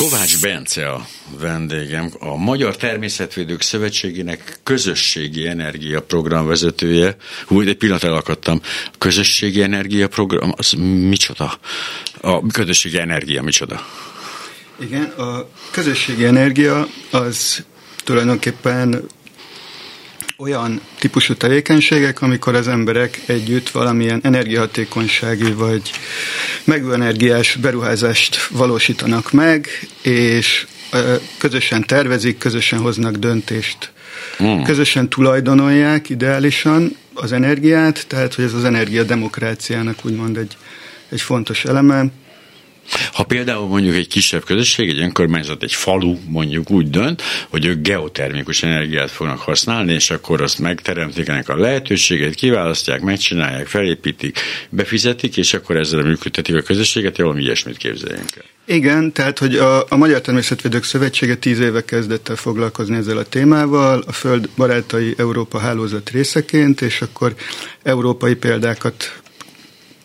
Kovács Bence a vendégem, a Magyar Természetvédők Szövetségének közösségi energia program vezetője. Hú, egy pillanat elakadtam. Közösségi energia program, az micsoda? A közösségi energia micsoda? Igen, a közösségi energia az tulajdonképpen olyan típusú tevékenységek, amikor az emberek együtt valamilyen energiahatékonysági vagy megújenergiás beruházást valósítanak meg, és közösen tervezik, közösen hoznak döntést. Hmm. Közösen tulajdonolják ideálisan az energiát, tehát hogy ez az energia demokráciának úgymond egy, egy fontos eleme. Ha például mondjuk egy kisebb közösség, egy önkormányzat, egy falu mondjuk úgy dönt, hogy ők geotermikus energiát fognak használni, és akkor azt megteremtik ennek a lehetőséget, kiválasztják, megcsinálják, felépítik, befizetik, és akkor ezzel működtetik a közösséget, valami ilyesmit képzeljünk el. Igen, tehát hogy a, a Magyar Természetvédők Szövetsége tíz éve kezdett el foglalkozni ezzel a témával, a Föld Barátai Európa hálózat részeként, és akkor európai példákat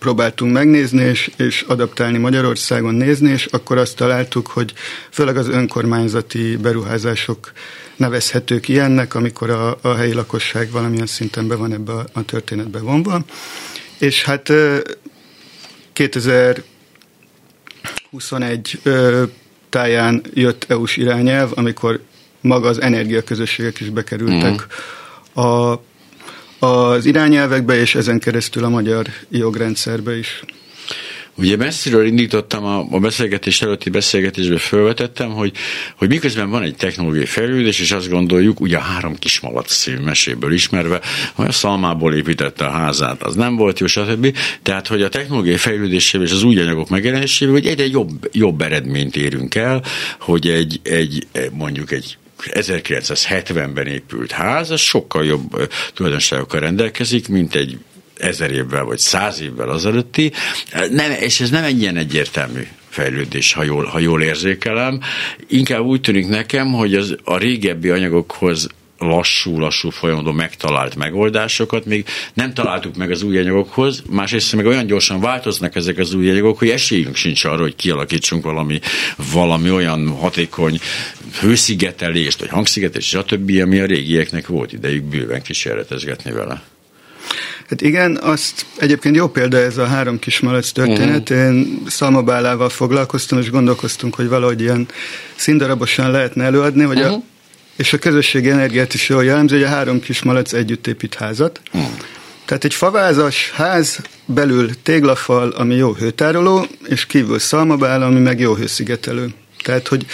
próbáltunk megnézni, és, és adaptálni Magyarországon nézni, és akkor azt találtuk, hogy főleg az önkormányzati beruházások nevezhetők ilyennek, amikor a, a helyi lakosság valamilyen szinten be van ebbe a, a történetbe vonva. És hát 2021 táján jött EU-s irányelv, amikor maga az energiaközösségek is bekerültek mm. a az irányelvekbe, és ezen keresztül a magyar jogrendszerbe is. Ugye messziről indítottam a, a beszélgetés előtti beszélgetésbe felvetettem, hogy, hogy miközben van egy technológiai fejlődés, és azt gondoljuk, ugye a három kis malac szív meséből ismerve, hogy a szalmából építette a házát, az nem volt jó, stb. Tehát, hogy a technológiai fejlődésével és az új anyagok megjelenésével, hogy egyre jobb, jobb eredményt érünk el, hogy egy, egy mondjuk egy 1970-ben épült ház, az sokkal jobb tulajdonságokkal rendelkezik, mint egy ezer évvel vagy száz évvel azelőtti, nem, és ez nem egy ilyen egyértelmű fejlődés, ha jól, ha jól érzékelem. Inkább úgy tűnik nekem, hogy az, a régebbi anyagokhoz lassú-lassú folyamodó megtalált megoldásokat még nem találtuk meg az új anyagokhoz, másrészt meg olyan gyorsan változnak ezek az új anyagok, hogy esélyünk sincs arra, hogy kialakítsunk valami, valami olyan hatékony hőszigetelést, vagy hangszigetelést, stb., ami a régieknek volt idejük bőven kísérletezgetni vele. Hát igen, azt egyébként jó példa ez a három kis malac történet. Uh-huh. Én szalmabálával foglalkoztam, és gondolkoztunk, hogy valahogy ilyen színdarabosan lehetne előadni, hogy uh-huh. a, és a közösségi energiát is jól jellemző, hogy a három kis malac együtt épít házat. Uh-huh. Tehát egy favázas ház, belül téglafal, ami jó hőtároló, és kívül szalmabál, ami meg jó hőszigetelő. Tehát, hogy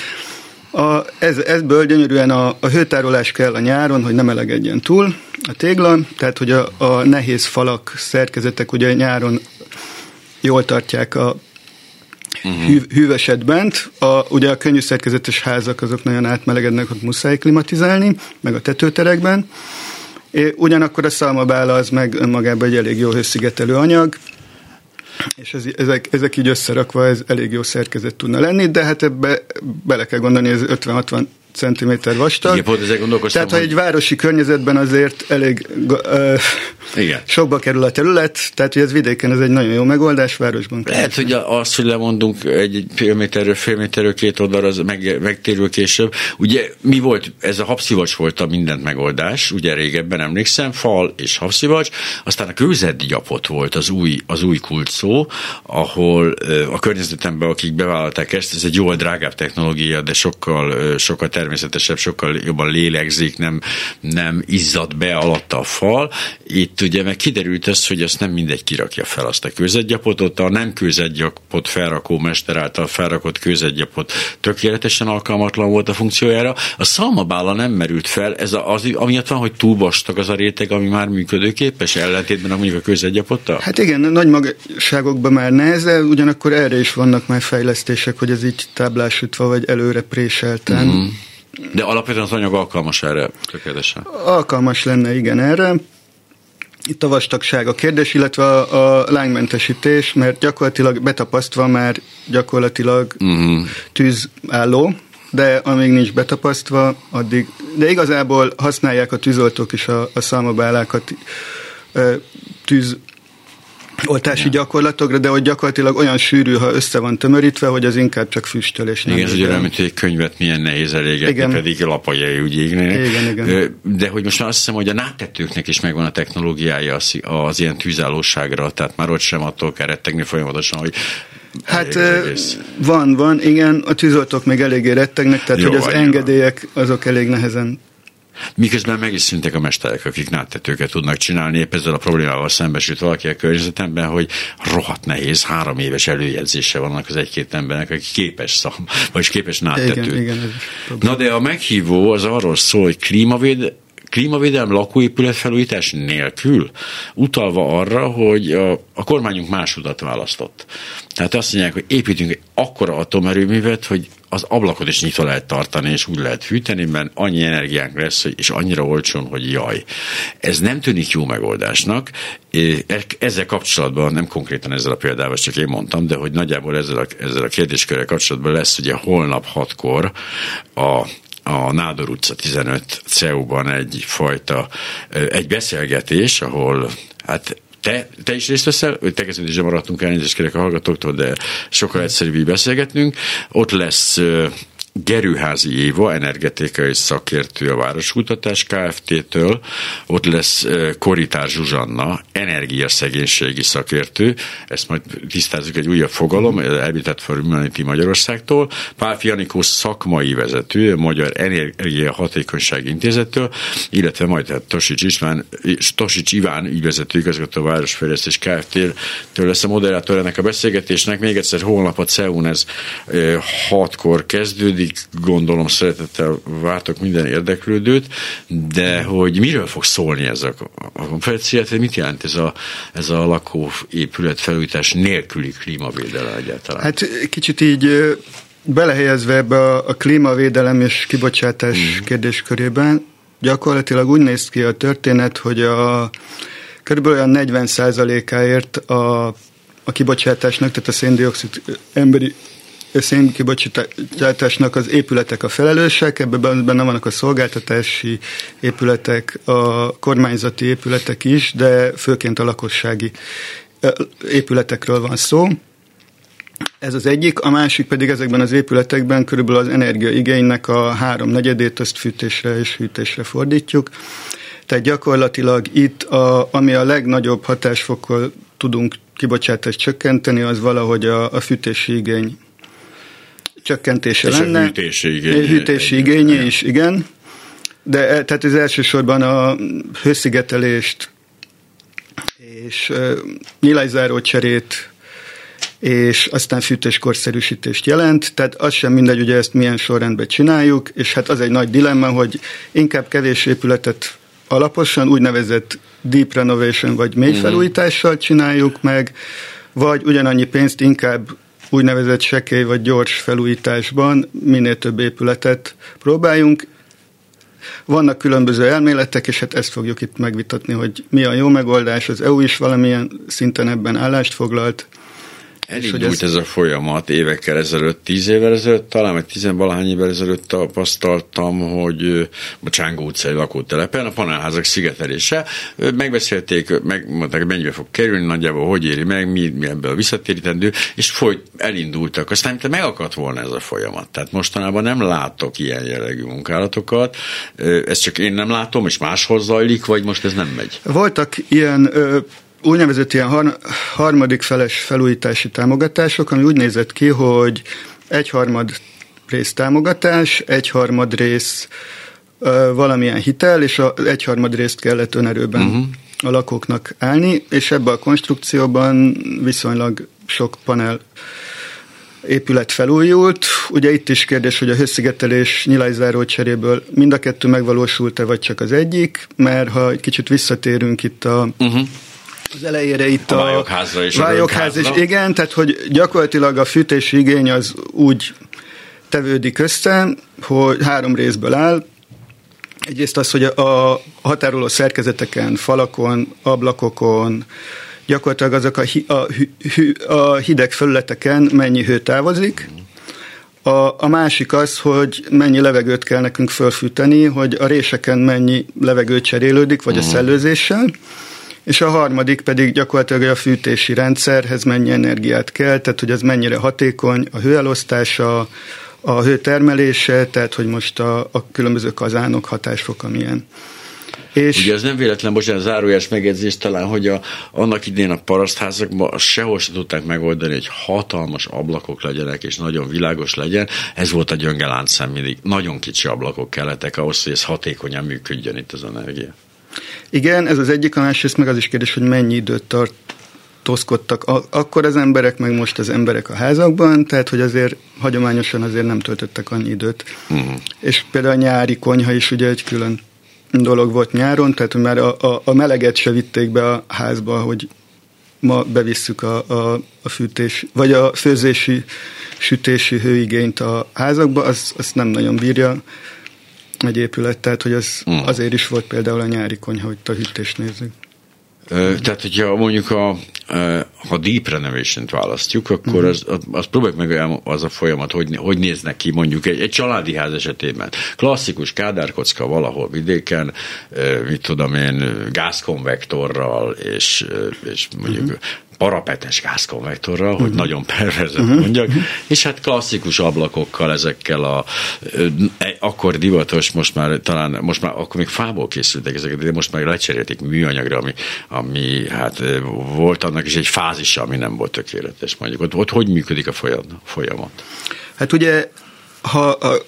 a, ez, ezből gyönyörűen a, a hőtárolás kell a nyáron, hogy nem melegedjen túl a tégla, tehát hogy a, a nehéz falak, szerkezetek ugye nyáron jól tartják a uh-huh. hű, bent. A, ugye a könnyű szerkezetes házak azok nagyon átmelegednek, ott muszáj klimatizálni, meg a tetőterekben. É, ugyanakkor a szalmabála az meg önmagában egy elég jó hőszigetelő anyag, és ez, ezek, ezek így összerakva ez elég jó szerkezet tudna lenni, de hát ebbe bele kell gondolni, ez 50-60 centiméter vastag. Igen, pont ezzel Tehát, ha egy városi környezetben azért elég uh, Igen. sokba kerül a terület, tehát hogy ez vidéken ez egy nagyon jó megoldás, városban. Lehet, hogy az, hogy lemondunk egy fél méterről, fél méterről két oldalra, az meg, megtérül később. Ugye mi volt, ez a habszivacs volt a mindent megoldás, ugye régebben emlékszem, fal és habszivacs, aztán a gyapot volt az új, az új kult szó, ahol a környezetemben, akik bevállalták ezt, ez egy jóval drágább technológia, de sokkal, sokkal természetesebb, sokkal jobban lélegzik, nem, nem izzad be alatta a fal. Itt ugye meg kiderült az, hogy azt nem mindegy kirakja fel azt a kőzetgyapot, ott a nem kőzetgyapot felrakó mester által felrakott kőzetgyapot tökéletesen alkalmatlan volt a funkciójára. A szalmabála nem merült fel, ez az, amiatt van, hogy túl vastag az a réteg, ami már működőképes, ellentétben mondjuk a kőzetgyapottal? Hát igen, nagy magasságokban már neheze, ugyanakkor erre is vannak már fejlesztések, hogy ez így táblásítva vagy előre préselten. Mm. De alapvetően az anyag alkalmas erre tökéletesen? Alkalmas lenne, igen, erre. itt a vastagság a kérdés, illetve a, a lángmentesítés, mert gyakorlatilag betapasztva már gyakorlatilag uh-huh. tűzálló, de amíg nincs betapasztva, addig, de igazából használják a tűzoltók is a, a szalmabálákat tűz oltási ja. gyakorlatokra, de hogy gyakorlatilag olyan sűrű, ha össze van tömörítve, hogy az inkább csak füstölés. Igen, ez olyan, mint egy könyvet milyen nehéz elégetni, igen. pedig lapajai úgy égnének. Igen, igen. De hogy most már azt hiszem, hogy a náttetőknek is megvan a technológiája az, az ilyen tűzállóságra, tehát már ott sem attól kell rettegni folyamatosan, hogy Hát van, van, igen, a tűzoltók még eléggé rettegnek, tehát Jó, hogy az engedélyek azok elég nehezen Miközben meg is szüntek a mesterek, akik náttetőket tudnak csinálni, épp ezzel a problémával szembesült valaki a környezetemben, hogy rohadt nehéz, három éves előjegyzése vannak az egy-két embernek, aki képes szam, vagy képes náttetőt. Igen, igen, Na de a meghívó az arról szól, hogy klímavéd, klímavédelem lakóépület felújítás nélkül, utalva arra, hogy a, a kormányunk más utat választott. Tehát azt mondják, hogy építünk egy akkora atomerőművet, hogy az ablakot is nyitva lehet tartani, és úgy lehet fűteni, mert annyi energiánk lesz, és annyira olcsón, hogy jaj. Ez nem tűnik jó megoldásnak. E, ezzel kapcsolatban, nem konkrétan ezzel a példával, csak én mondtam, de hogy nagyjából ezzel a, ezzel a kérdéskörrel kapcsolatban lesz ugye holnap hatkor a a Nádor utca 15 CEU-ban egyfajta, egy beszélgetés, ahol hát te, te is részt veszel, tekeződésre maradtunk elnézést kérek a hallgatóktól, de sokkal egyszerűbb beszélgetnünk. Ott lesz Gerőházi Éva, energetikai szakértő a Városkutatás Kft-től, ott lesz Koritár Zsuzsanna, energiaszegénységi szakértő, ezt majd tisztázzuk egy újabb fogalom, Habitat for Humanity Magyarországtól, Pál Fianikó szakmai vezető, Magyar Energia Hatékonyság Intézettől, illetve majd hát Tosics István, Tosics Iván ügyvezető igazgató a Városfejlesztés Kft-től lesz a moderátor ennek a beszélgetésnek. Még egyszer holnap a CEUN ez hatkor kezdődik, addig gondolom szeretettel vártok minden érdeklődőt, de hogy miről fog szólni ez a, a konferencia, mit jelent ez a, ez a lakóépület felújítás nélküli klímavédelem egyáltalán? Hát kicsit így belehelyezve ebbe a, a klímavédelem és kibocsátás mm. kérdéskörében, gyakorlatilag úgy néz ki a történet, hogy a körülbelül olyan 40 áért a, a kibocsátásnak, tehát a széndiokszid emberi szénkibocsátásnak az épületek a felelősek, ebben benne vannak a szolgáltatási épületek, a kormányzati épületek is, de főként a lakossági épületekről van szó. Ez az egyik, a másik pedig ezekben az épületekben körülbelül az energiaigénynek a három negyedét azt fűtésre és hűtésre fordítjuk. Tehát gyakorlatilag itt, a, ami a legnagyobb hatásfokkal tudunk kibocsátást csökkenteni, az valahogy a, a fűtési igény csökkentése és lenne. A hűtési igénye. Hűtési igénye is, igen. De e, tehát ez elsősorban a hőszigetelést és nyilászáró cserét és aztán fűtéskorszerűsítést jelent, tehát az sem mindegy, ugye ezt milyen sorrendben csináljuk, és hát az egy nagy dilemma, hogy inkább kevés épületet alaposan, úgynevezett deep renovation vagy mély mhm. felújítással csináljuk meg, vagy ugyanannyi pénzt inkább úgynevezett sekély vagy gyors felújításban minél több épületet próbáljunk. Vannak különböző elméletek, és hát ezt fogjuk itt megvitatni, hogy mi a jó megoldás. Az EU is valamilyen szinten ebben állást foglalt. Elindult ez a folyamat évekkel ezelőtt, tíz évvel ezelőtt, talán vagy tizenvalahány évvel ezelőtt tapasztaltam, hogy a Csángó utcai lakótelepen a panelházak szigetelése, megbeszélték, megmondták, mennyibe fog kerülni, nagyjából hogy éri meg, mi, mi ebből visszatérítendő, és folyt, elindultak. Aztán mint megakadt volna ez a folyamat. Tehát mostanában nem látok ilyen jellegű munkálatokat, ezt csak én nem látom, és máshol zajlik, vagy most ez nem megy? Voltak ilyen ö, úgynevezett ilyen har- harmadik feles felújítási támogatások, ami úgy nézett ki, hogy egyharmad rész támogatás, egyharmad rész valamilyen hitel, és az egyharmad részt kellett önerőben uh-huh. a lakóknak állni, és ebben a konstrukcióban viszonylag sok panel épület felújult. Ugye itt is kérdés, hogy a hőszigetelés nyilászáró cseréből mind a kettő megvalósult-e, vagy csak az egyik, mert ha egy kicsit visszatérünk itt a uh-huh az elejére itt a, a vályokházra és vályokház is, igen, tehát hogy gyakorlatilag a fűtési igény az úgy tevődik össze, hogy három részből áll. Egyrészt az, hogy a határoló szerkezeteken, falakon, ablakokon, gyakorlatilag azok a, hi, a, hü, a hideg felületeken mennyi hő távozik. A, a másik az, hogy mennyi levegőt kell nekünk fölfűteni, hogy a réseken mennyi levegő cserélődik, vagy a mhm. szellőzéssel. És a harmadik pedig gyakorlatilag a fűtési rendszerhez mennyi energiát kell, tehát hogy ez mennyire hatékony, a hőelosztása, a hőtermelése, tehát hogy most a, a különböző kazánok hatásfoka milyen. És Ugye ez nem véletlen, bocsánat, zárójás megjegyzés talán, hogy a, annak idén a parasztházakban sehol sem tudták megoldani, hogy hatalmas ablakok legyenek, és nagyon világos legyen. Ez volt a gyönge láncszem mindig. Nagyon kicsi ablakok kellettek ahhoz, hogy ez hatékonyan működjön itt az energia. Igen, ez az egyik, a másrészt meg az is kérdés, hogy mennyi időt tart toszkodtak akkor az emberek, meg most az emberek a házakban, tehát hogy azért hagyományosan azért nem töltöttek annyi időt. Uh-huh. És például a nyári konyha is ugye egy külön dolog volt nyáron, tehát hogy már a, a, a meleget se vitték be a házba, hogy ma bevisszük a, a, a fűtés, vagy a főzési, sütési hőigényt a házakba, az, azt nem nagyon bírja egy épület, tehát hogy az, uh-huh. azért is volt például a nyári konyha, hogy a hűtést nézzük. Tehát, hogyha mondjuk a, ha deep renovation-t választjuk, akkor uh-huh. az, az próbáljuk meg az a folyamat, hogy, hogy néznek ki mondjuk egy, egy családi ház esetében. Klasszikus kádárkocka valahol vidéken, mit tudom én, gázkonvektorral, és, és mondjuk uh-huh parapetes gázkonvektorral, uh-huh. hogy mhm. nagyon perverzet uh-huh. mondjak, és hát klasszikus ablakokkal ezekkel a e, akkor divatos, most már talán, most már akkor még fából készültek ezeket, de most már lecserélték műanyagra, ami, ami hát volt annak is egy fázisa, ami nem volt tökéletes mondjuk. Ott, ott hogy működik a folyamat? Hát ugye, ha a,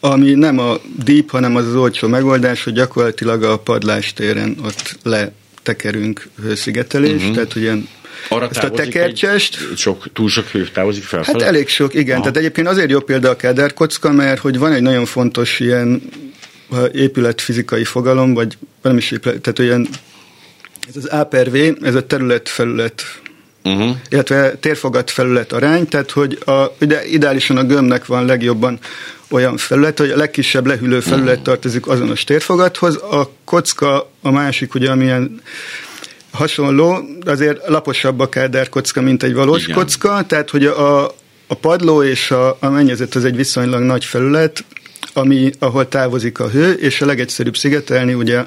ami nem a deep, hanem az az olcsó megoldás, hogy gyakorlatilag a padlástéren ott letekerünk hőszigetelést, uh-huh. tehát ugye arra ezt a tekercsest. Sok, túl sok hő távozik fel? Hát elég sok, igen. Aha. Tehát egyébként azért jó példa a kederkocka, mert hogy van egy nagyon fontos ilyen épületfizikai fogalom, vagy nem is épület, tehát olyan ez az A per V, ez a terület-felület uh-huh. illetve térfogat felület arány, tehát hogy a, ide, ideálisan a gömbnek van legjobban olyan felület, hogy a legkisebb lehűlő felület uh-huh. tartozik azonos térfogathoz, a kocka a másik, ugye amilyen hasonló, azért laposabb a káder kocka, mint egy valós Igen. kocka, tehát hogy a, a padló és a, a mennyezet az egy viszonylag nagy felület, ami, ahol távozik a hő, és a legegyszerűbb szigetelni ugye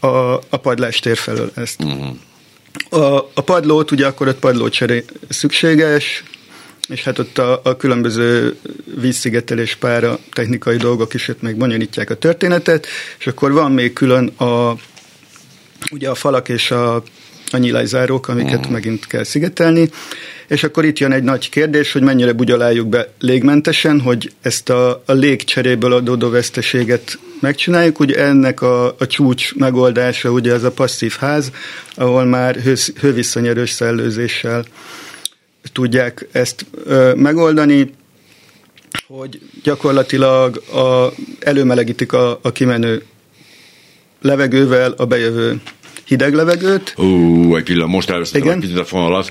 a, a padlástér felől ezt. Uh-huh. A, a padlót, ugye akkor ott padlócseré szükséges, és hát ott a, a különböző vízszigetelés pára technikai dolgok is ott meg bonyolítják a történetet, és akkor van még külön a ugye a falak és a, a nyilajzárók, amiket mm. megint kell szigetelni, és akkor itt jön egy nagy kérdés, hogy mennyire bugyoláljuk be légmentesen, hogy ezt a, a légcseréből adódó veszteséget megcsináljuk. Ugye ennek a, a csúcs megoldása ugye az a passzív ház, ahol már hő, hővisszanyerős szellőzéssel tudják ezt ö, megoldani, hogy gyakorlatilag a, előmelegítik a, a kimenő levegővel a bejövő hideg levegőt. Ú, egy pillanat, most elvesztettem egy picit a fonalat.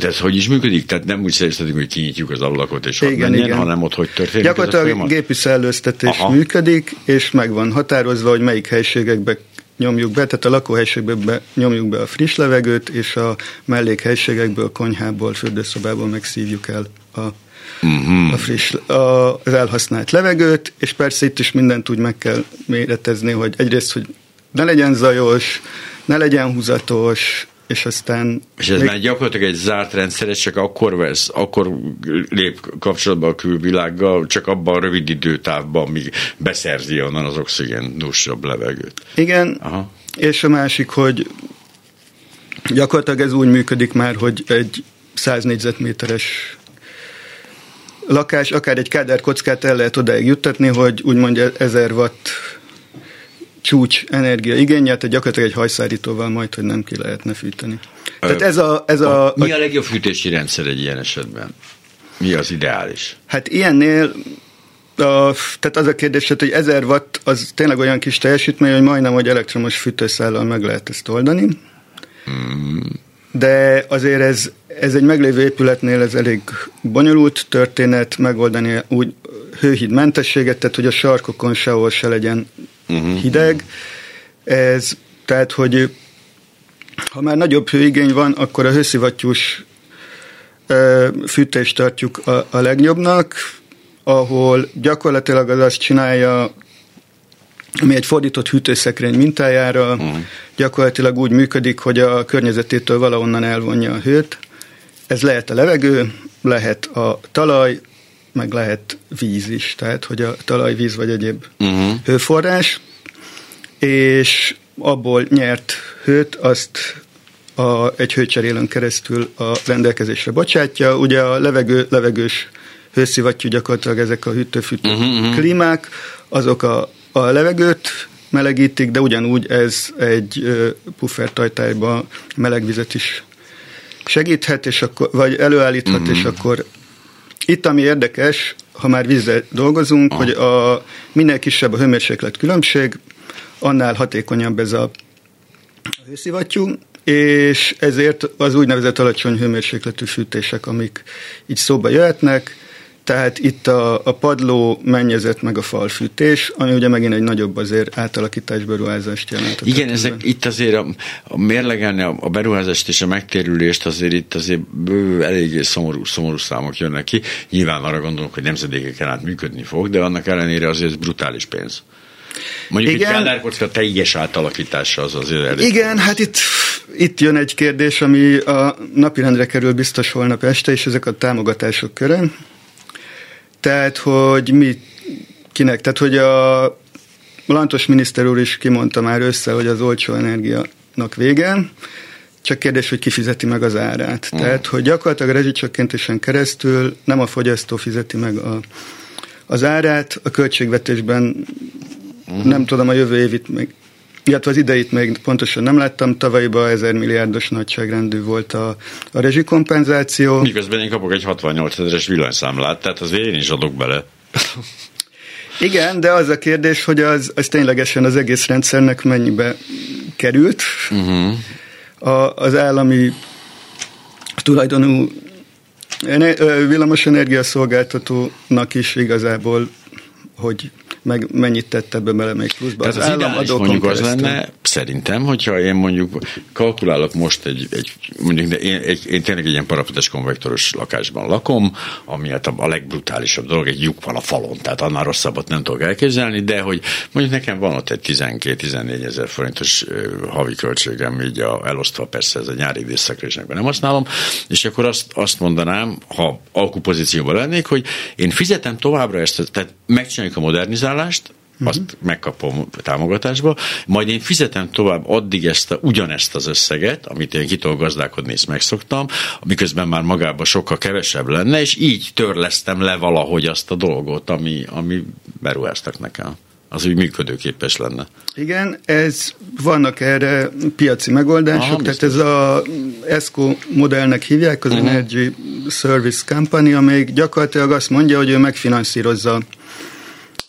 Ez hogy is működik? Tehát nem úgy szereztetünk, hogy kinyitjuk az ablakot és igen, menjen, igen. hanem ott hogy történik Gyakorlatilag a gépi szellőztetés Aha. működik, és meg van határozva, hogy melyik helységekbe nyomjuk be, tehát a lakóhelységekbe nyomjuk be a friss levegőt, és a mellékhelységekből, konyhából, fürdőszobából megszívjuk el a uh-huh. a friss, a, az elhasznált levegőt, és persze itt is mindent úgy meg kell méretezni, hogy egyrészt, hogy ne legyen zajos, ne legyen húzatos, és aztán... És ez még... már gyakorlatilag egy zárt rendszer, csak akkor vesz, akkor lép kapcsolatba a külvilággal, csak abban a rövid időtávban, míg beszerzi onnan az oxigén dúsabb levegőt. Igen, Aha. és a másik, hogy gyakorlatilag ez úgy működik már, hogy egy 100 négyzetméteres lakás, akár egy káder kockát el lehet odáig juttatni, hogy úgymond 1000 watt csúcs energia igényelt, tehát gyakorlatilag egy hajszárítóval majd, hogy nem ki lehetne fűteni. Tehát ez a, ez a, a, mi a legjobb fűtési rendszer egy ilyen esetben? Mi az ideális? Hát ilyennél a, tehát az a kérdés, hogy 1000 watt az tényleg olyan kis teljesítmény, hogy majdnem, hogy elektromos fűtőszállal meg lehet ezt oldani. Hmm. De azért ez, ez egy meglévő épületnél ez elég bonyolult történet, megoldani úgy hőhíd mentességet, tehát hogy a sarkokon sehol se legyen uh-huh. hideg. Ez, tehát, hogy ha már nagyobb hőigény van, akkor a hőszivattyús fűtést tartjuk a, a legjobbnak, ahol gyakorlatilag az azt csinálja, ami egy fordított hűtőszekrény mintájára uh-huh. gyakorlatilag úgy működik, hogy a környezetétől valahonnan elvonja a hőt. Ez lehet a levegő, lehet a talaj, meg lehet víz is, tehát hogy a talaj, víz vagy egyéb uh-huh. hőforrás, és abból nyert hőt azt a, egy hőcserélőn keresztül a rendelkezésre bocsátja. Ugye a levegő, levegős hőszivattyú gyakorlatilag ezek a hűtőfűtő uh-huh. Mhm, klímák, azok a, a levegőt melegítik, de ugyanúgy ez egy puffertajtályba meleg vizet is segíthet, és akkor, vagy előállíthat, uh-huh. és akkor itt, ami érdekes, ha már vízzel dolgozunk, uh-huh. hogy a minél kisebb a hőmérséklet különbség, annál hatékonyabb ez a hőszivattyú, és ezért az úgynevezett alacsony hőmérsékletű fűtések, amik így szóba jöhetnek, tehát itt a, a padló, mennyezet, meg a falfűtés, ami ugye megint egy nagyobb azért átalakítás beruházást jelent. Igen, ezek itt azért a, a mérlegelni a, a beruházást és a megtérülést azért itt azért bő, eléggé szomorú, szomorú számok jönnek ki. Nyilván arra gondolok, hogy nemzedékeken át működni fog, de annak ellenére azért ez brutális pénz. Mondjuk Igen. egy járnárkocka teljes átalakítása az azért elég. Igen, hát itt, itt jön egy kérdés, ami a napirendre kerül biztos holnap este, és ezek a támogatások köre. Tehát, hogy mi kinek, tehát, hogy a Lantos miniszter úr is kimondta már össze, hogy az olcsó energiának vége, csak kérdés, hogy ki fizeti meg az árát. Mm. Tehát, hogy gyakorlatilag a rezsicsökkentésen keresztül nem a fogyasztó fizeti meg a, az árát, a költségvetésben uh-huh. nem tudom a jövő évit még, illetve az ideit még pontosan nem láttam, tavalyiban 1000 milliárdos nagyságrendű volt a, a rezsikompenzáció. Miközben én kapok egy 68 ezeres villanyszámlát, tehát az én is adok bele. Igen, de az a kérdés, hogy az, az ténylegesen az egész rendszernek mennyibe került. Uh-huh. A, az állami tulajdonú villamos energiaszolgáltatónak is igazából, hogy meg mennyit tett ebbe bele még pluszba. Tehát az, az ideális mondjuk az lenne, szerintem, hogyha én mondjuk kalkulálok most egy, egy mondjuk de én, egy, én tényleg egy ilyen parapetes konvektoros lakásban lakom, ami hát a legbrutálisabb dolog, egy lyuk van a falon, tehát annál rosszabbat nem tudok elképzelni, de hogy mondjuk nekem van ott egy 12-14 ezer forintos havi költségem, így a, elosztva persze ez a nyári időszakra is nem használom, és akkor azt, azt mondanám, ha alkupozícióban lennék, hogy én fizetem továbbra ezt, tehát megcsináljuk a modernizálást, uh-huh. azt megkapom támogatásba, majd én fizetem tovább addig ezt a, ugyanezt az összeget, amit én kitól gazdálkodni is megszoktam, miközben már magában sokkal kevesebb lenne, és így törlesztem le valahogy azt a dolgot, ami, ami beruháztak nekem az úgy működőképes lenne. Igen, ez vannak erre piaci megoldások, Aha, tehát ez a ESCO modellnek hívják, az uh-huh. Energy Service Company, amelyik gyakorlatilag azt mondja, hogy ő megfinanszírozza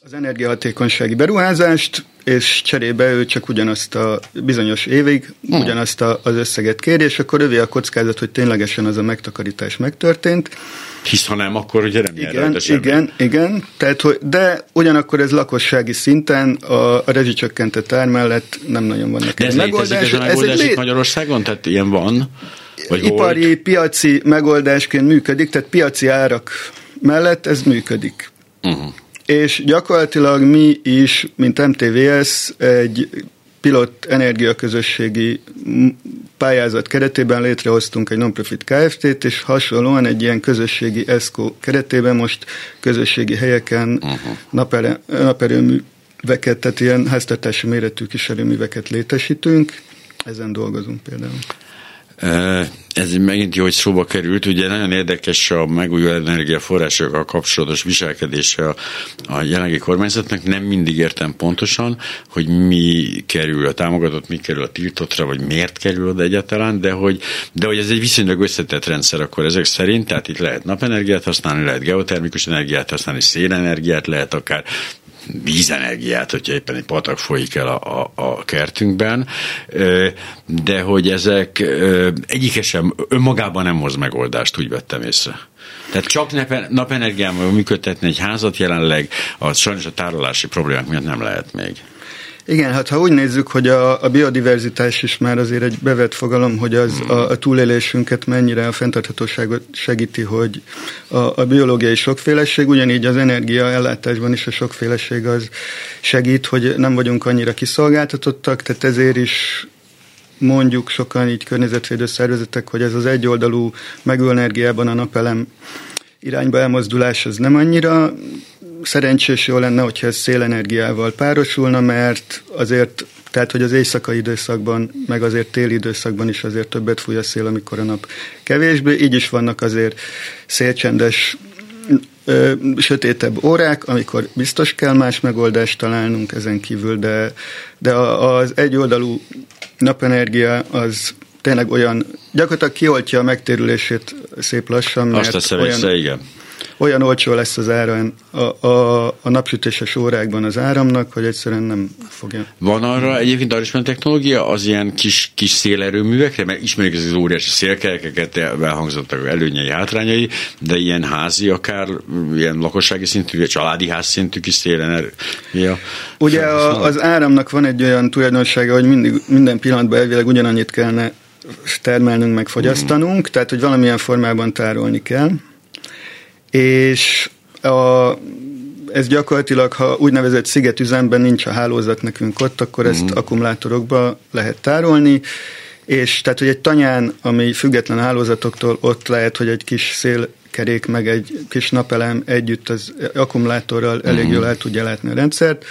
az energiahatékonysági beruházást, és cserébe ő csak ugyanazt a bizonyos évig, hmm. ugyanazt a, az összeget kér, és akkor övé a kockázat, hogy ténylegesen az a megtakarítás megtörtént. Hisz ha nem, akkor ugye nem igen, igen, igen, tehát, hogy, de ugyanakkor ez lakossági szinten a, a rezsicsökkentett ár mellett nem nagyon vannak de ez megoldás. Ez, ez, ez egy Magyarországon? Tehát ilyen van? Vagy ipari, volt? piaci megoldásként működik, tehát piaci árak mellett ez működik. Uh-huh és gyakorlatilag mi is, mint MTVS, egy pilot energiaközösségi pályázat keretében létrehoztunk egy non-profit Kft-t, és hasonlóan egy ilyen közösségi ESCO keretében most közösségi helyeken uh-huh. napere, naperőműveket, tehát ilyen háztartási méretű kis erőműveket létesítünk. Ezen dolgozunk például. Ez megint jó, hogy szóba került. Ugye nagyon érdekes a megújuló energiaforrásokkal kapcsolatos viselkedése a, a jelenlegi kormányzatnak. Nem mindig értem pontosan, hogy mi kerül a támogatott, mi kerül a tiltottra, vagy miért kerül oda egyáltalán, de hogy, de hogy ez egy viszonylag összetett rendszer akkor ezek szerint, tehát itt lehet napenergiát használni, lehet geotermikus energiát használni, szélenergiát, lehet akár vízenergiát, hogyha éppen egy patak folyik el a, a, a kertünkben, de hogy ezek egyike sem önmagában nem hoz megoldást, úgy vettem észre. Tehát csak napenergiával működtetni egy házat jelenleg, az sajnos a tárolási problémák miatt nem lehet még. Igen, hát ha úgy nézzük, hogy a, a biodiverzitás is már azért egy bevett fogalom, hogy az a, a túlélésünket mennyire a fenntarthatóságot segíti, hogy a, a biológiai sokféleség, ugyanígy az energia ellátásban is a sokféleség az segít, hogy nem vagyunk annyira kiszolgáltatottak, tehát ezért is mondjuk sokan így környezetvédő szervezetek, hogy ez az egyoldalú megőenergiában a napelem irányba elmozdulás az nem annyira szerencsés jó lenne, hogyha ez szélenergiával párosulna, mert azért, tehát hogy az éjszakai időszakban, meg azért téli időszakban is azért többet fúj a szél, amikor a nap kevésbé, így is vannak azért szélcsendes ö, sötétebb órák, amikor biztos kell más megoldást találnunk ezen kívül, de, de az egyoldalú napenergia az tényleg olyan, gyakorlatilag kioltja a megtérülését szép lassan, mert Azt a olyan, igen olyan olcsó lesz az ára a, a, a napsütéses órákban az áramnak, hogy egyszerűen nem fogja. Van arra egyébként arra technológia az ilyen kis, kis szélerőművekre, mert ismerjük az óriási szélkerekeket, elhangzottak előnyei, hátrányai, de ilyen házi, akár ilyen lakossági szintű, vagy családi ház szintű kis szélenergia. Ugye a, az áramnak van egy olyan tulajdonsága, hogy mindig, minden pillanatban elvileg ugyanannyit kellene termelnünk, meg fogyasztanunk, mm. tehát hogy valamilyen formában tárolni kell és a, ez gyakorlatilag, ha úgynevezett szigetüzemben nincs a hálózat nekünk ott, akkor ezt mm. akkumulátorokba lehet tárolni, és tehát, hogy egy tanyán, ami független hálózatoktól, ott lehet, hogy egy kis szélkerék, meg egy kis napelem együtt az akkumulátorral elég mm. jól el tudja látni a rendszert.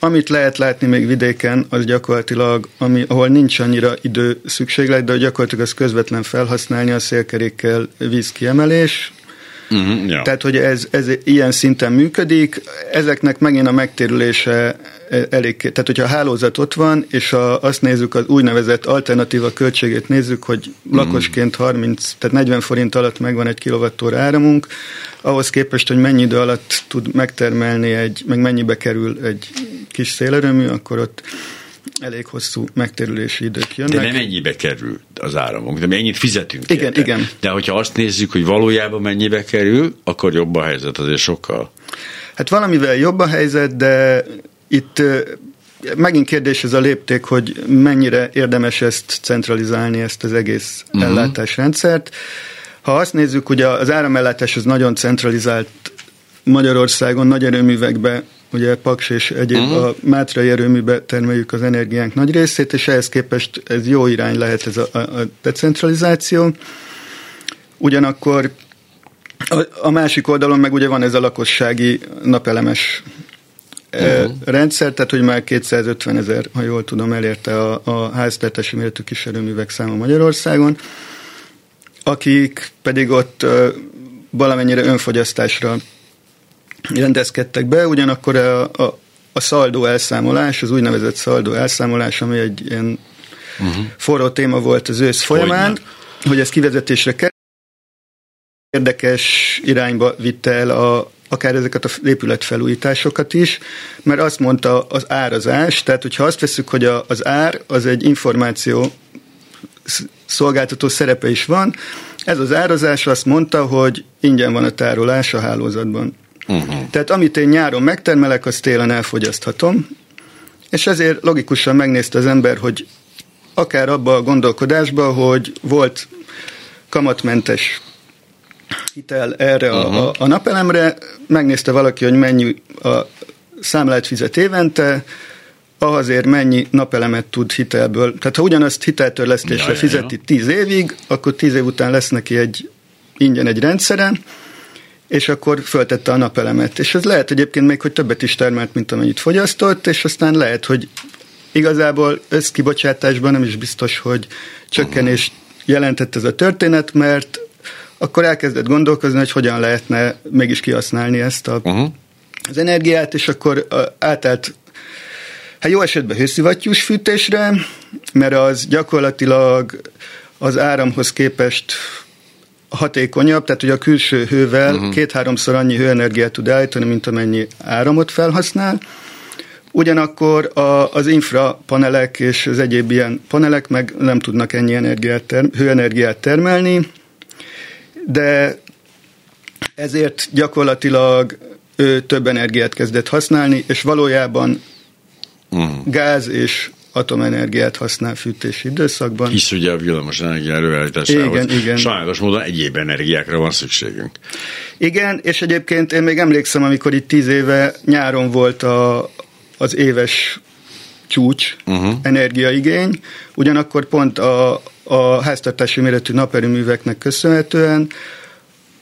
Amit lehet látni még vidéken, az gyakorlatilag, ami, ahol nincs annyira idő szükséglet, de gyakorlatilag az közvetlen felhasználni a szélkerékkel vízkiemelés, Uh-huh, ja. Tehát, hogy ez, ez ilyen szinten működik, ezeknek megint a megtérülése elég, tehát hogyha a hálózat ott van, és a, azt nézzük, az úgynevezett alternatíva költségét nézzük, hogy lakosként 30, tehát 40 forint alatt megvan egy kilovattóra áramunk, ahhoz képest, hogy mennyi idő alatt tud megtermelni egy, meg mennyibe kerül egy kis szélerőmű, akkor ott elég hosszú megtérülési idők jönnek. De nem ennyibe kerül az áramunk, de mi ennyit fizetünk. Igen, érte. igen. De hogyha azt nézzük, hogy valójában mennyibe kerül, akkor jobb a helyzet azért sokkal. Hát valamivel jobb a helyzet, de itt megint kérdés ez a lépték, hogy mennyire érdemes ezt centralizálni, ezt az egész uh-huh. ellátásrendszert. Ha azt nézzük, hogy az áramellátás az nagyon centralizált Magyarországon, nagy erőművekbe ugye Paks és egyéb uh-huh. a Mátrai erőműbe termeljük az energiánk nagy részét, és ehhez képest ez jó irány lehet ez a, a decentralizáció. Ugyanakkor a, a másik oldalon meg ugye van ez a lakossági napelemes uh-huh. rendszer, tehát hogy már 250 ezer, ha jól tudom, elérte a, a háztartási méretű kiserőművek száma Magyarországon, akik pedig ott valamennyire önfogyasztásra rendezkedtek be, ugyanakkor a, a, a szaldó elszámolás, az úgynevezett szaldó elszámolás, ami egy ilyen uh-huh. forró téma volt az ősz folyamán, Hogyne. hogy ez kivezetésre kerül, érdekes irányba vitte el a, akár ezeket a épületfelújításokat is, mert azt mondta az árazás, tehát hogyha azt veszük, hogy a, az ár az egy információ szolgáltató szerepe is van, ez az árazás azt mondta, hogy ingyen van a tárolás a hálózatban. Uh-huh. Tehát amit én nyáron megtermelek, azt télen elfogyaszthatom, és ezért logikusan megnézte az ember, hogy akár abba a gondolkodásba, hogy volt kamatmentes hitel erre uh-huh. a, a napelemre, megnézte valaki, hogy mennyi a számlát fizet évente, azért mennyi napelemet tud hitelből. Tehát ha ugyanazt hiteltörlesztésre ja, fizeti ja. tíz évig, akkor tíz év után lesz neki egy ingyen egy rendszere, és akkor föltette a napelemet. És ez lehet egyébként még, hogy többet is termelt, mint amennyit fogyasztott, és aztán lehet, hogy igazából összkibocsátásban nem is biztos, hogy csökkenés jelentett ez a történet, mert akkor elkezdett gondolkozni, hogy hogyan lehetne mégis kihasználni ezt a, uh-huh. az energiát, és akkor átállt hát jó esetben hőszivattyús fűtésre, mert az gyakorlatilag az áramhoz képest hatékonyabb, tehát hogy a külső hővel uh-huh. két-háromszor annyi hőenergiát tud állítani, mint amennyi áramot felhasznál. Ugyanakkor a, az infrapanelek és az egyéb ilyen panelek meg nem tudnak ennyi energiát term, hőenergiát termelni, de ezért gyakorlatilag ő több energiát kezdett használni, és valójában uh-huh. gáz és atomenergiát használ fűtési időszakban. Hisz ugye a villamos energia előállításához igen, igen. sajnos módon egyéb energiákra van szükségünk. Igen, és egyébként én még emlékszem, amikor itt tíz éve nyáron volt a, az éves csúcs uh-huh. energiaigény, ugyanakkor pont a, a háztartási méretű naperőműveknek köszönhetően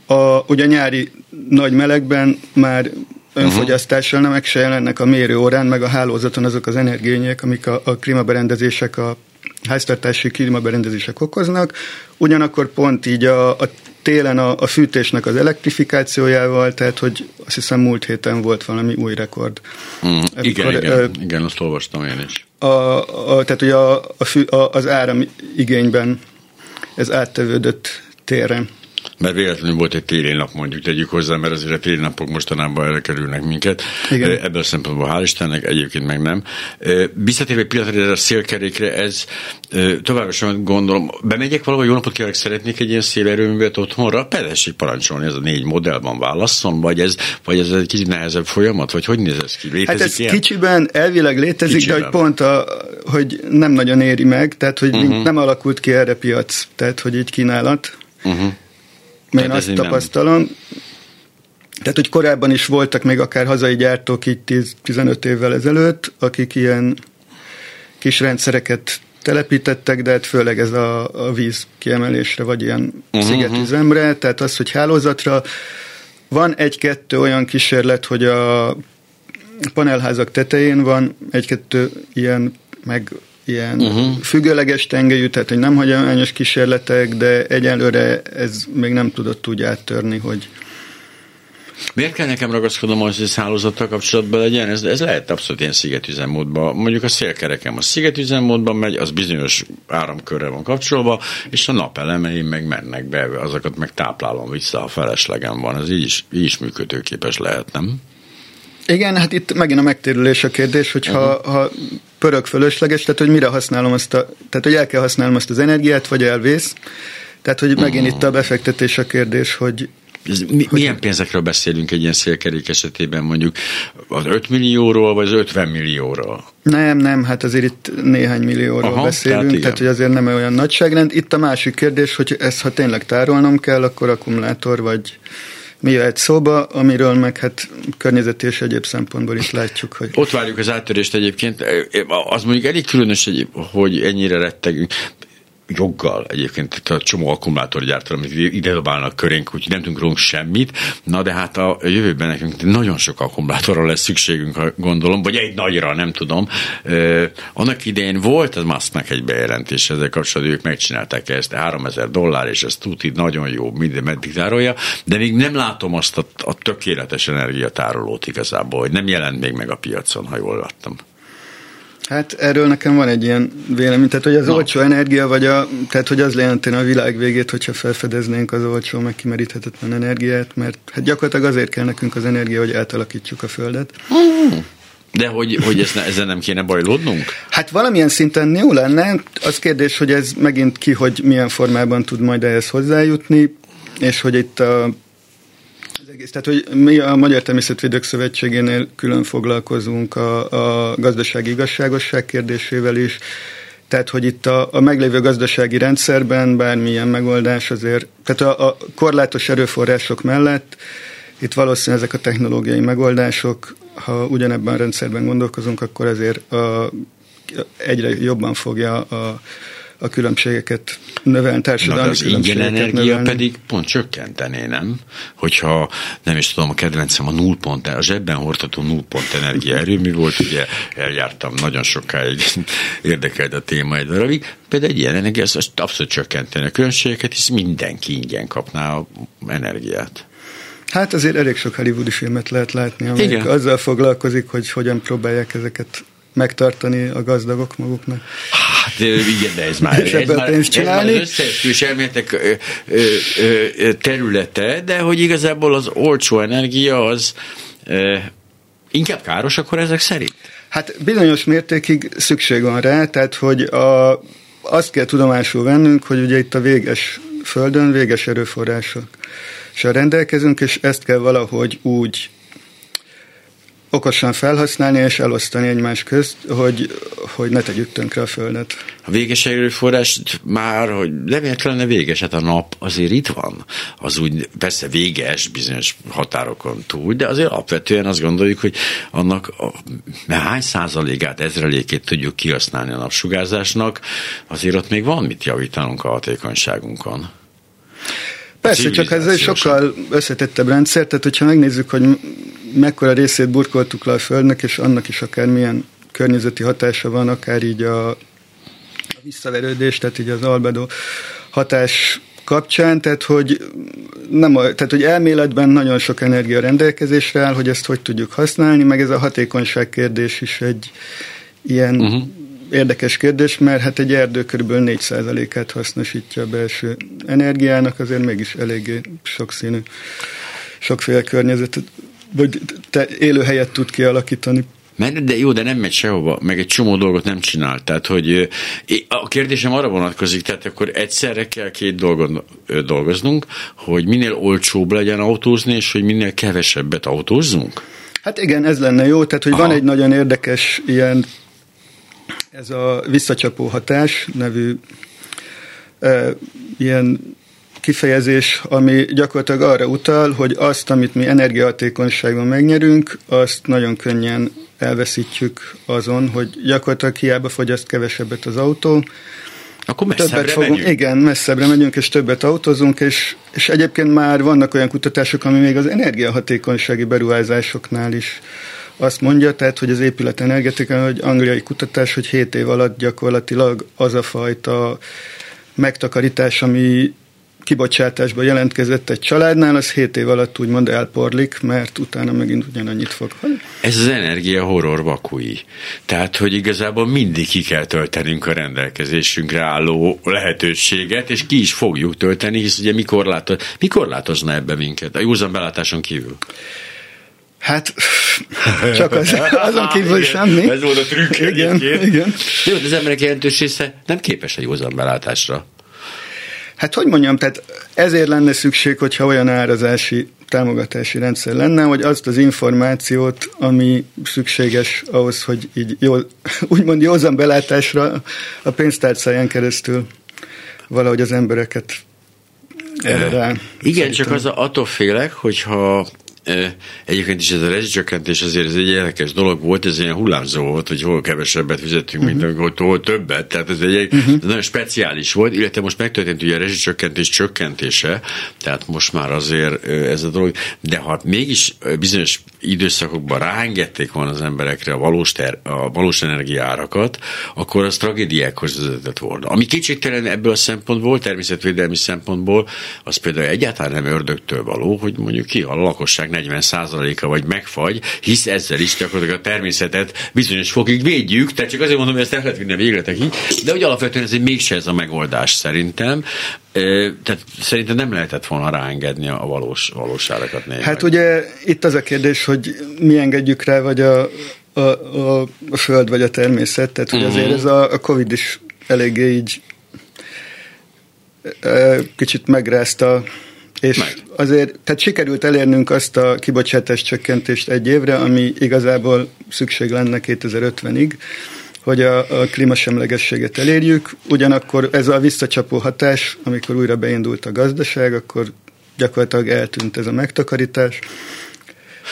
a, ugye nyári nagy melegben már önfogyasztással nem se jelennek a mérőórán, meg a hálózaton azok az energiények, amik a, a klímaberendezések, a háztartási klímaberendezések okoznak. Ugyanakkor pont így a, a télen a, a fűtésnek az elektrifikációjával, tehát hogy azt hiszem múlt héten volt valami új rekord. Mm, igen, igen, ö, igen, azt olvastam én is. A, a, tehát hogy a, a fű, a, az áram igényben ez áttevődött térre mert véletlenül volt egy téli nap, mondjuk tegyük hozzá, mert azért a téli napok mostanában elkerülnek minket. Igen. Ebből a szempontból hál' Istennek, egyébként meg nem. Visszatérve egy pillanatra a szélkerékre, ez továbbra sem gondolom, bemegyek valahol, jó napot kívánok, szeretnék egy ilyen szélerőművet otthonra, pedesség parancsolni, ez a négy modellban válasszon, vagy ez, vagy ez egy kicsit nehezebb folyamat, vagy hogy néz ez ki? Létezik hát ez ilyen? kicsiben elvileg létezik, kicsiben. de hogy pont a, hogy nem nagyon éri meg, tehát hogy uh-huh. nem alakult ki erre piac, tehát hogy így kínálat. Uh-huh én azt tapasztalom. Nem. Tehát, hogy korábban is voltak még akár hazai gyártók így 10-15 évvel ezelőtt, akik ilyen kis rendszereket telepítettek, de hát főleg ez a, a víz kiemelésre, vagy ilyen uh-huh. szigetüzemre, tehát az, hogy hálózatra van egy-kettő olyan kísérlet, hogy a panelházak tetején van egy-kettő ilyen meg ilyen uh-huh. függőleges tengelyű, tehát hogy nem hagyományos kísérletek, de egyelőre ez még nem tudott úgy áttörni, hogy Miért kell nekem ragaszkodnom hogy ez hálózattal kapcsolatban legyen? Ez, ez lehet abszolút ilyen szigetüzemmódban. Mondjuk a szélkerekem a szigetüzemmódban megy, az bizonyos áramkörre van kapcsolva, és a napelemei meg mennek be, azokat meg táplálom vissza, ha feleslegem van. Ez így is, így is működőképes lehet, nem? Igen, hát itt megint a megtérülés a kérdés, hogy uh-huh. ha, pörög fölösleges, tehát hogy mire használom azt a, tehát hogy el kell használnom azt az energiát, vagy elvész. Tehát, hogy megint uh-huh. itt a befektetés a kérdés, hogy ez mi, milyen pénzekről beszélünk egy ilyen szélkerék esetében, mondjuk az 5 millióról, vagy az 50 millióról? Nem, nem, hát azért itt néhány millióról Aha, beszélünk, tehát, tehát hogy azért nem olyan nagyságrend. Itt a másik kérdés, hogy ezt ha tényleg tárolnom kell, akkor akkumulátor vagy mi jöhet szóba, amiről meg hát környezeti és egyéb szempontból is látjuk, hogy... Ott várjuk az áttörést egyébként. Az mondjuk elég különös, hogy ennyire rettegünk joggal egyébként itt a csomó akkumulátorgyártó, amit ide dobálnak körénk, úgyhogy nem tudunk rólunk semmit. Na de hát a jövőben nekünk nagyon sok akkumulátorra lesz szükségünk, gondolom, vagy egy nagyra, nem tudom. Eh, annak idején volt az Musknak egy bejelentés ezzel kapcsolatban, ők megcsinálták ezt, 3000 dollár, és ez tuti nagyon jó, minden meddig tárolja, de még nem látom azt a, a tökéletes energiatárolót igazából, hogy nem jelent még meg a piacon, ha jól láttam. Hát erről nekem van egy ilyen vélemény, tehát hogy az no. olcsó energia, vagy a, tehát hogy az jelentene a világ végét, hogyha felfedeznénk az olcsó, meg kimeríthetetlen energiát, mert hát gyakorlatilag azért kell nekünk az energia, hogy átalakítjuk a Földet. De hogy, hogy ezt ezzel nem kéne bajlódnunk? Hát valamilyen szinten jó lenne. Az kérdés, hogy ez megint ki, hogy milyen formában tud majd ehhez hozzájutni, és hogy itt a. Tehát, hogy mi a Magyar Természetvédők Szövetségénél külön foglalkozunk a, a gazdasági igazságosság kérdésével is, tehát, hogy itt a, a meglévő gazdasági rendszerben bármilyen megoldás azért, tehát a, a korlátos erőforrások mellett itt valószínűleg ezek a technológiai megoldások, ha ugyanebben a rendszerben gondolkozunk, akkor azért a, egyre jobban fogja a, a különbségeket növelni, társadalmi az ingyen energia növelni. pedig pont csökkentené, nem? Hogyha nem is tudom, a kedvencem a nullpont, a zsebben hordható nullpont energia erőmű volt, ugye eljártam nagyon sokáig, érdekelt a téma egy darabig, például egy ilyen energia, az abszolút csökkenteni a különbségeket, hisz mindenki ingyen kapná a energiát. Hát azért elég sok hollywoodi filmet lehet látni, amelyik Igen. azzal foglalkozik, hogy hogyan próbálják ezeket megtartani a gazdagok maguknak. Hát igen, de ez már, ez már, ez már az összeesküvés elméletek területe, de hogy igazából az olcsó energia az inkább káros akkor ezek szerint? Hát bizonyos mértékig szükség van rá, tehát hogy a, azt kell tudomásul vennünk, hogy ugye itt a véges földön véges erőforrások. És rendelkezünk, és ezt kell valahogy úgy okosan felhasználni és elosztani egymás közt, hogy, hogy ne tegyük tönkre a Földet. A véges erőforrás már, hogy nem lenne véges, hát a nap azért itt van. Az úgy persze véges bizonyos határokon túl, de azért alapvetően azt gondoljuk, hogy annak a, hány százalékát, ezrelékét tudjuk kihasználni a napsugárzásnak, azért ott még van mit javítanunk a hatékonyságunkon. Persze, csak ez egy sokkal összetettebb rendszer, tehát hogyha megnézzük, hogy mekkora részét burkoltuk le a Földnek, és annak is akár milyen környezeti hatása van, akár így a, a visszaverődés, tehát így az albedo hatás kapcsán, tehát hogy, nem a, tehát hogy elméletben nagyon sok energia rendelkezésre áll, hogy ezt hogy tudjuk használni, meg ez a hatékonyság kérdés is egy ilyen uh-huh. Érdekes kérdés, mert hát egy erdő kb. 4%-át hasznosítja a belső energiának, azért mégis eléggé sokszínű, sokféle környezetet vagy te élőhelyet tud kialakítani. De jó, de nem megy sehova, meg egy csomó dolgot nem csinál. Tehát, hogy a kérdésem arra vonatkozik, tehát akkor egyszerre kell két dolgon dolgoznunk, hogy minél olcsóbb legyen autózni, és hogy minél kevesebbet autózzunk? Hát igen, ez lenne jó, tehát hogy Aha. van egy nagyon érdekes ilyen ez a visszacsapó hatás nevű e, ilyen kifejezés, ami gyakorlatilag arra utal, hogy azt, amit mi energiahatékonyságban megnyerünk, azt nagyon könnyen elveszítjük azon, hogy gyakorlatilag hiába fogyaszt kevesebbet az autó, akkor messzebbre fogunk, megyünk. Igen, messzebbre megyünk, és többet autózunk, és, és egyébként már vannak olyan kutatások, ami még az energiahatékonysági beruházásoknál is azt mondja, tehát, hogy az épület energetika, hogy angliai kutatás, hogy 7 év alatt gyakorlatilag az a fajta megtakarítás, ami kibocsátásba jelentkezett egy családnál, az 7 év alatt úgymond elporlik, mert utána megint ugyanannyit fog. Ez az energia horror vakui. Tehát, hogy igazából mindig ki kell töltenünk a rendelkezésünkre álló lehetőséget, és ki is fogjuk tölteni, hisz ugye mikor, látoz, mikor látozna ebbe minket? A józan belátáson kívül. Hát, csak az, azon kívül igen, semmi. Ez volt a trükk. Igen, igen. Jó, de az emberek jelentős része nem képes a józan belátásra. Hát hogy mondjam, tehát ezért lenne szükség, hogyha olyan árazási támogatási rendszer lenne, hogy azt az információt, ami szükséges ahhoz, hogy így jól, úgymond józan belátásra a pénztárcáján keresztül valahogy az embereket erre rá. Igen, csak az attól félek, hogyha Egyébként is ez a rezsicsökkentés azért ez egy érdekes dolog volt, ez ilyen hullámzó volt, hogy hol kevesebbet fizetünk, uh-huh. mint amikor hol többet. Tehát ez egy uh-huh. nagyon speciális volt, illetve most megtörtént ugye a rezsicsökkentés csökkentése, tehát most már azért ez a dolog, de ha mégis bizonyos időszakokban ráengedték volna az emberekre a valós, ter, a valós energiárakat, akkor az tragédiákhoz vezetett volna. Ami kétségtelen ebből a szempontból, természetvédelmi szempontból, az például egyáltalán nem ördögtől való, hogy mondjuk ki a lakosság 40%-a vagy megfagy, hisz ezzel is gyakorlatilag a természetet bizonyos fokig védjük, tehát csak azért mondom, hogy ezt el lehet vinni a végletekig, de hogy alapvetően ez mégse ez a megoldás szerintem. Tehát szerintem nem lehetett volna ráengedni a valós, valóságokat nézni. Hát ugye itt az a kérdés, hogy mi engedjük rá, vagy a, a, a, a föld, vagy a természet, tehát hogy uh-huh. azért ez a, a Covid is eléggé így kicsit megrázta és Meg. azért, tehát sikerült elérnünk azt a kibocsátás csökkentést egy évre, ami igazából szükség lenne 2050-ig, hogy a, a klímasemlegességet elérjük, ugyanakkor ez a visszacsapó hatás, amikor újra beindult a gazdaság, akkor gyakorlatilag eltűnt ez a megtakarítás,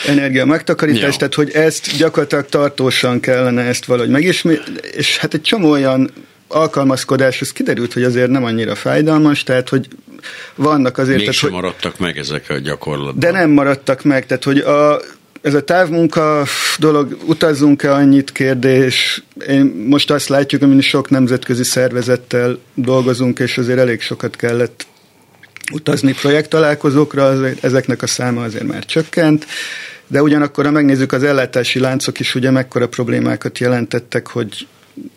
energia megtakarítás, ja. tehát hogy ezt gyakorlatilag tartósan kellene ezt valahogy megismételni, és hát egy csomó olyan alkalmazkodás, az kiderült, hogy azért nem annyira fájdalmas, tehát hogy vannak azért... Mégsem tehát, hogy, maradtak meg ezek a gyakorlatban. De nem maradtak meg, tehát hogy a, ez a távmunka dolog, utazzunk-e annyit kérdés, én most azt látjuk, hogy sok nemzetközi szervezettel dolgozunk, és azért elég sokat kellett utazni projekttalálkozókra, azért ezeknek a száma azért már csökkent, de ugyanakkor, ha megnézzük az ellátási láncok is, ugye mekkora problémákat jelentettek, hogy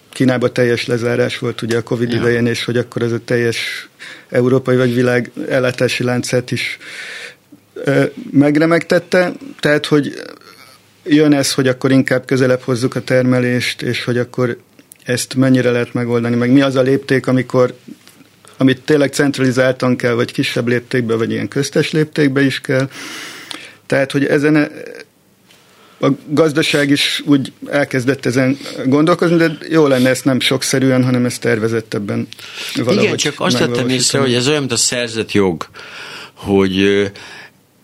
Kínában teljes lezárás volt ugye a Covid ja. idején, és hogy akkor ez a teljes európai vagy világ ellátási láncát is megremegtette, tehát hogy jön ez, hogy akkor inkább közelebb hozzuk a termelést, és hogy akkor ezt mennyire lehet megoldani, meg mi az a lépték, amikor amit tényleg centralizáltan kell, vagy kisebb léptékbe, vagy ilyen köztes léptékbe is kell. Tehát, hogy ezen a gazdaság is úgy elkezdett ezen gondolkozni, de jó lenne ezt nem sokszerűen, hanem ezt tervezettebben valahogy Igen, csak azt tettem észre, hogy ez olyan, mint a szerzett jog, hogy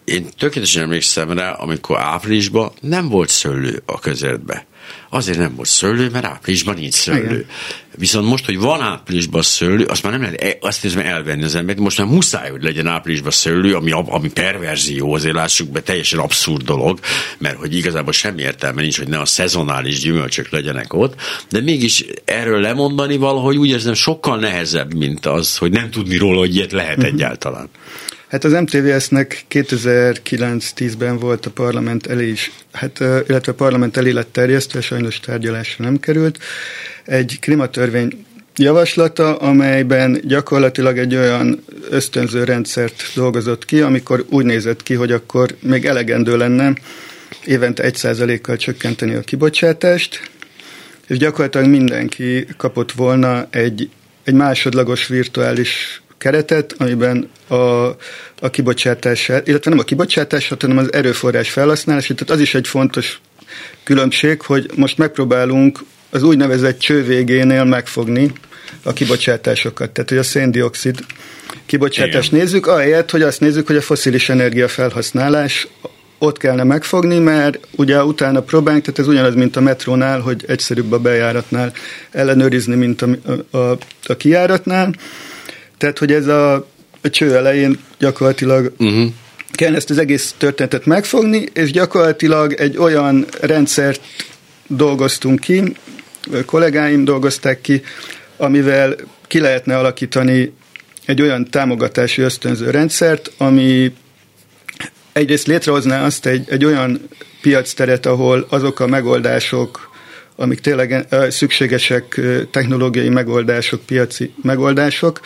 én tökéletesen emlékszem rá, amikor áprilisban nem volt szőlő a közelbe. Azért nem volt szőlő, mert áprilisban nincs szőlő. Igen. Viszont most, hogy van áprilisban szőlő, azt már nem lehet e- azt nézve elvenni az embert. Most már muszáj, hogy legyen áprilisban szőlő, ami, ami perverzió, azért lássuk be, teljesen abszurd dolog, mert hogy igazából semmi értelme nincs, hogy ne a szezonális gyümölcsök legyenek ott, de mégis erről lemondani valahogy úgy érzem sokkal nehezebb, mint az, hogy nem tudni róla, hogy ilyet lehet uh-huh. egyáltalán. Hát az MTVS-nek 2009-10-ben volt a parlament elé is, hát, illetve a parlament elé lett terjesztve, sajnos tárgyalásra nem került, egy klimatörvény javaslata, amelyben gyakorlatilag egy olyan ösztönző rendszert dolgozott ki, amikor úgy nézett ki, hogy akkor még elegendő lenne évente 1%-kal csökkenteni a kibocsátást, és gyakorlatilag mindenki kapott volna egy, egy másodlagos virtuális keretet, amiben a, a kibocsátás, illetve nem a kibocsátás, hanem az erőforrás felhasználás, tehát az is egy fontos különbség, hogy most megpróbálunk az úgynevezett cső végénél megfogni a kibocsátásokat. Tehát, hogy a széndiokszid kibocsátást Igen. nézzük, ahelyett, hogy azt nézzük, hogy a foszilis energia felhasználás ott kellene megfogni, mert ugye utána próbálunk, tehát ez ugyanaz, mint a metrónál, hogy egyszerűbb a bejáratnál ellenőrizni, mint a, a, a kijáratnál. Tehát, hogy ez a, a cső elején gyakorlatilag uh-huh. kell ezt az egész történetet megfogni, és gyakorlatilag egy olyan rendszert dolgoztunk ki, kollégáim dolgozták ki, amivel ki lehetne alakítani egy olyan támogatási ösztönző rendszert, ami egyrészt létrehozná azt egy, egy olyan piacteret, ahol azok a megoldások, amik tényleg szükségesek, technológiai megoldások, piaci megoldások,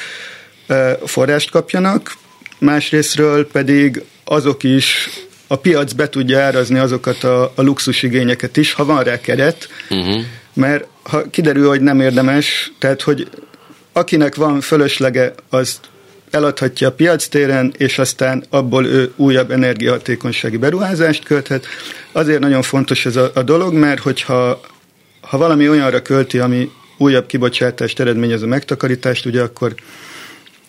forrást kapjanak, másrésztről pedig azok is a piac be tudja árazni azokat a, a luxusigényeket is, ha van rá keret, uh-huh. mert ha kiderül, hogy nem érdemes, tehát hogy akinek van fölöslege, az eladhatja a piac téren, és aztán abból ő újabb energiahatékonysági beruházást költhet. Azért nagyon fontos ez a, a dolog, mert hogyha ha valami olyanra költi, ami újabb kibocsátást eredményez a megtakarítást, ugye akkor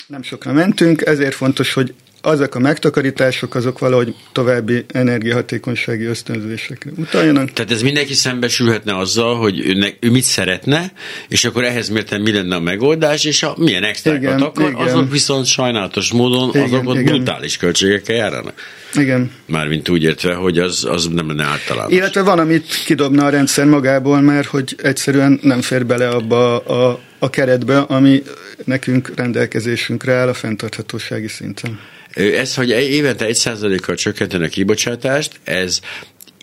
nem sokra mentünk, ezért fontos, hogy azok a megtakarítások, azok valahogy további energiahatékonysági ösztönzésekre utaljanak. Tehát ez mindenki szembesülhetne azzal, hogy ő, ne, ő mit szeretne, és akkor ehhez mérten mi lenne a megoldás, és a, milyen extrákat akar, igen. azok viszont sajnálatos módon igen, azok ott igen. brutális költségekkel járanak. Igen. Mármint úgy értve, hogy az, az nem lenne általános. Illetve van, amit kidobna a rendszer magából, mert hogy egyszerűen nem fér bele abba a, a keretbe, ami nekünk rendelkezésünkre áll a fenntarthatósági szinten. Ez, hogy évente egy százalékkal csökkenteni a kibocsátást, ez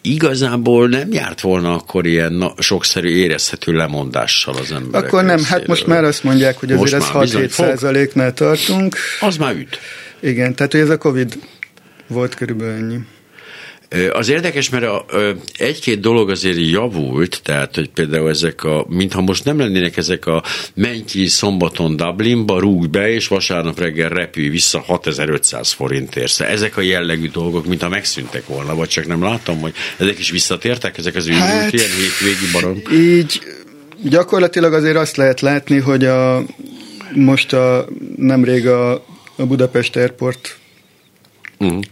igazából nem járt volna akkor ilyen na, sokszerű érezhető lemondással az emberek. Akkor nem, részéről. hát most már azt mondják, hogy azért ez 6-7 százaléknál tartunk. Az már üt. Igen, tehát hogy ez a Covid volt körülbelül ennyi. Az érdekes, mert a, egy-két dolog azért javult, tehát, hogy például ezek a, mintha most nem lennének ezek a menj ki szombaton Dublinba, rúg be, és vasárnap reggel repülj vissza 6500 forintért. Szóval ezek a jellegű dolgok, mintha megszűntek volna, vagy csak nem láttam, hogy ezek is visszatértek, ezek az hát, ilyen hétvégi barom. Így gyakorlatilag azért azt lehet látni, hogy a, most a, nemrég a, a Budapest Airport uh-huh.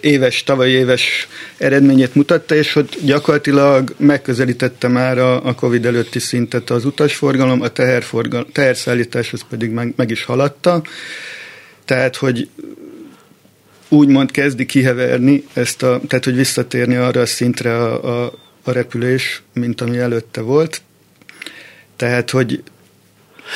éves, tavalyi éves eredményét mutatta, és hogy gyakorlatilag megközelítette már a, a Covid előtti szintet az utasforgalom, a teherforgalom, teherszállításhoz pedig meg, meg is haladta. Tehát, hogy úgymond kezdi kiheverni ezt a, tehát hogy visszatérni arra a szintre a, a, a repülés, mint ami előtte volt. Tehát, hogy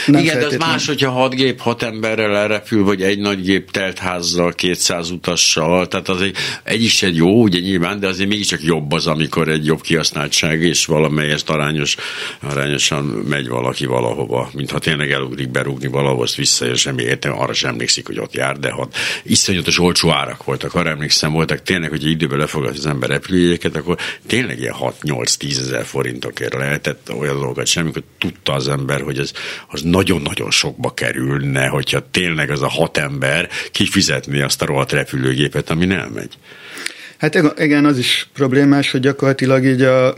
nem Igen, de az más, hogyha hat gép hat emberrel elrepül, vagy egy nagy gép telt házzal, 200 utassal, tehát az egy, egy is egy jó, ugye nyilván, de azért mégiscsak jobb az, amikor egy jobb kihasználtság, és valamelyest arányos, arányosan megy valaki valahova, mintha tényleg elugrik berúgni valahova, azt visszaér, semmi értem, arra sem emlékszik, hogy ott jár, de hat iszonyatos olcsó árak voltak, arra emlékszem, voltak tényleg, hogy időben lefogad az ember repülőjegyeket, akkor tényleg ilyen 6-8-10 ezer forintokért lehetett olyan dolgokat sem, amikor tudta az ember, hogy ez az az nagyon-nagyon sokba kerülne, hogyha tényleg az a hat ember kifizetni azt a rohadt repülőgépet, ami nem megy. Hát igen, az is problémás, hogy gyakorlatilag így a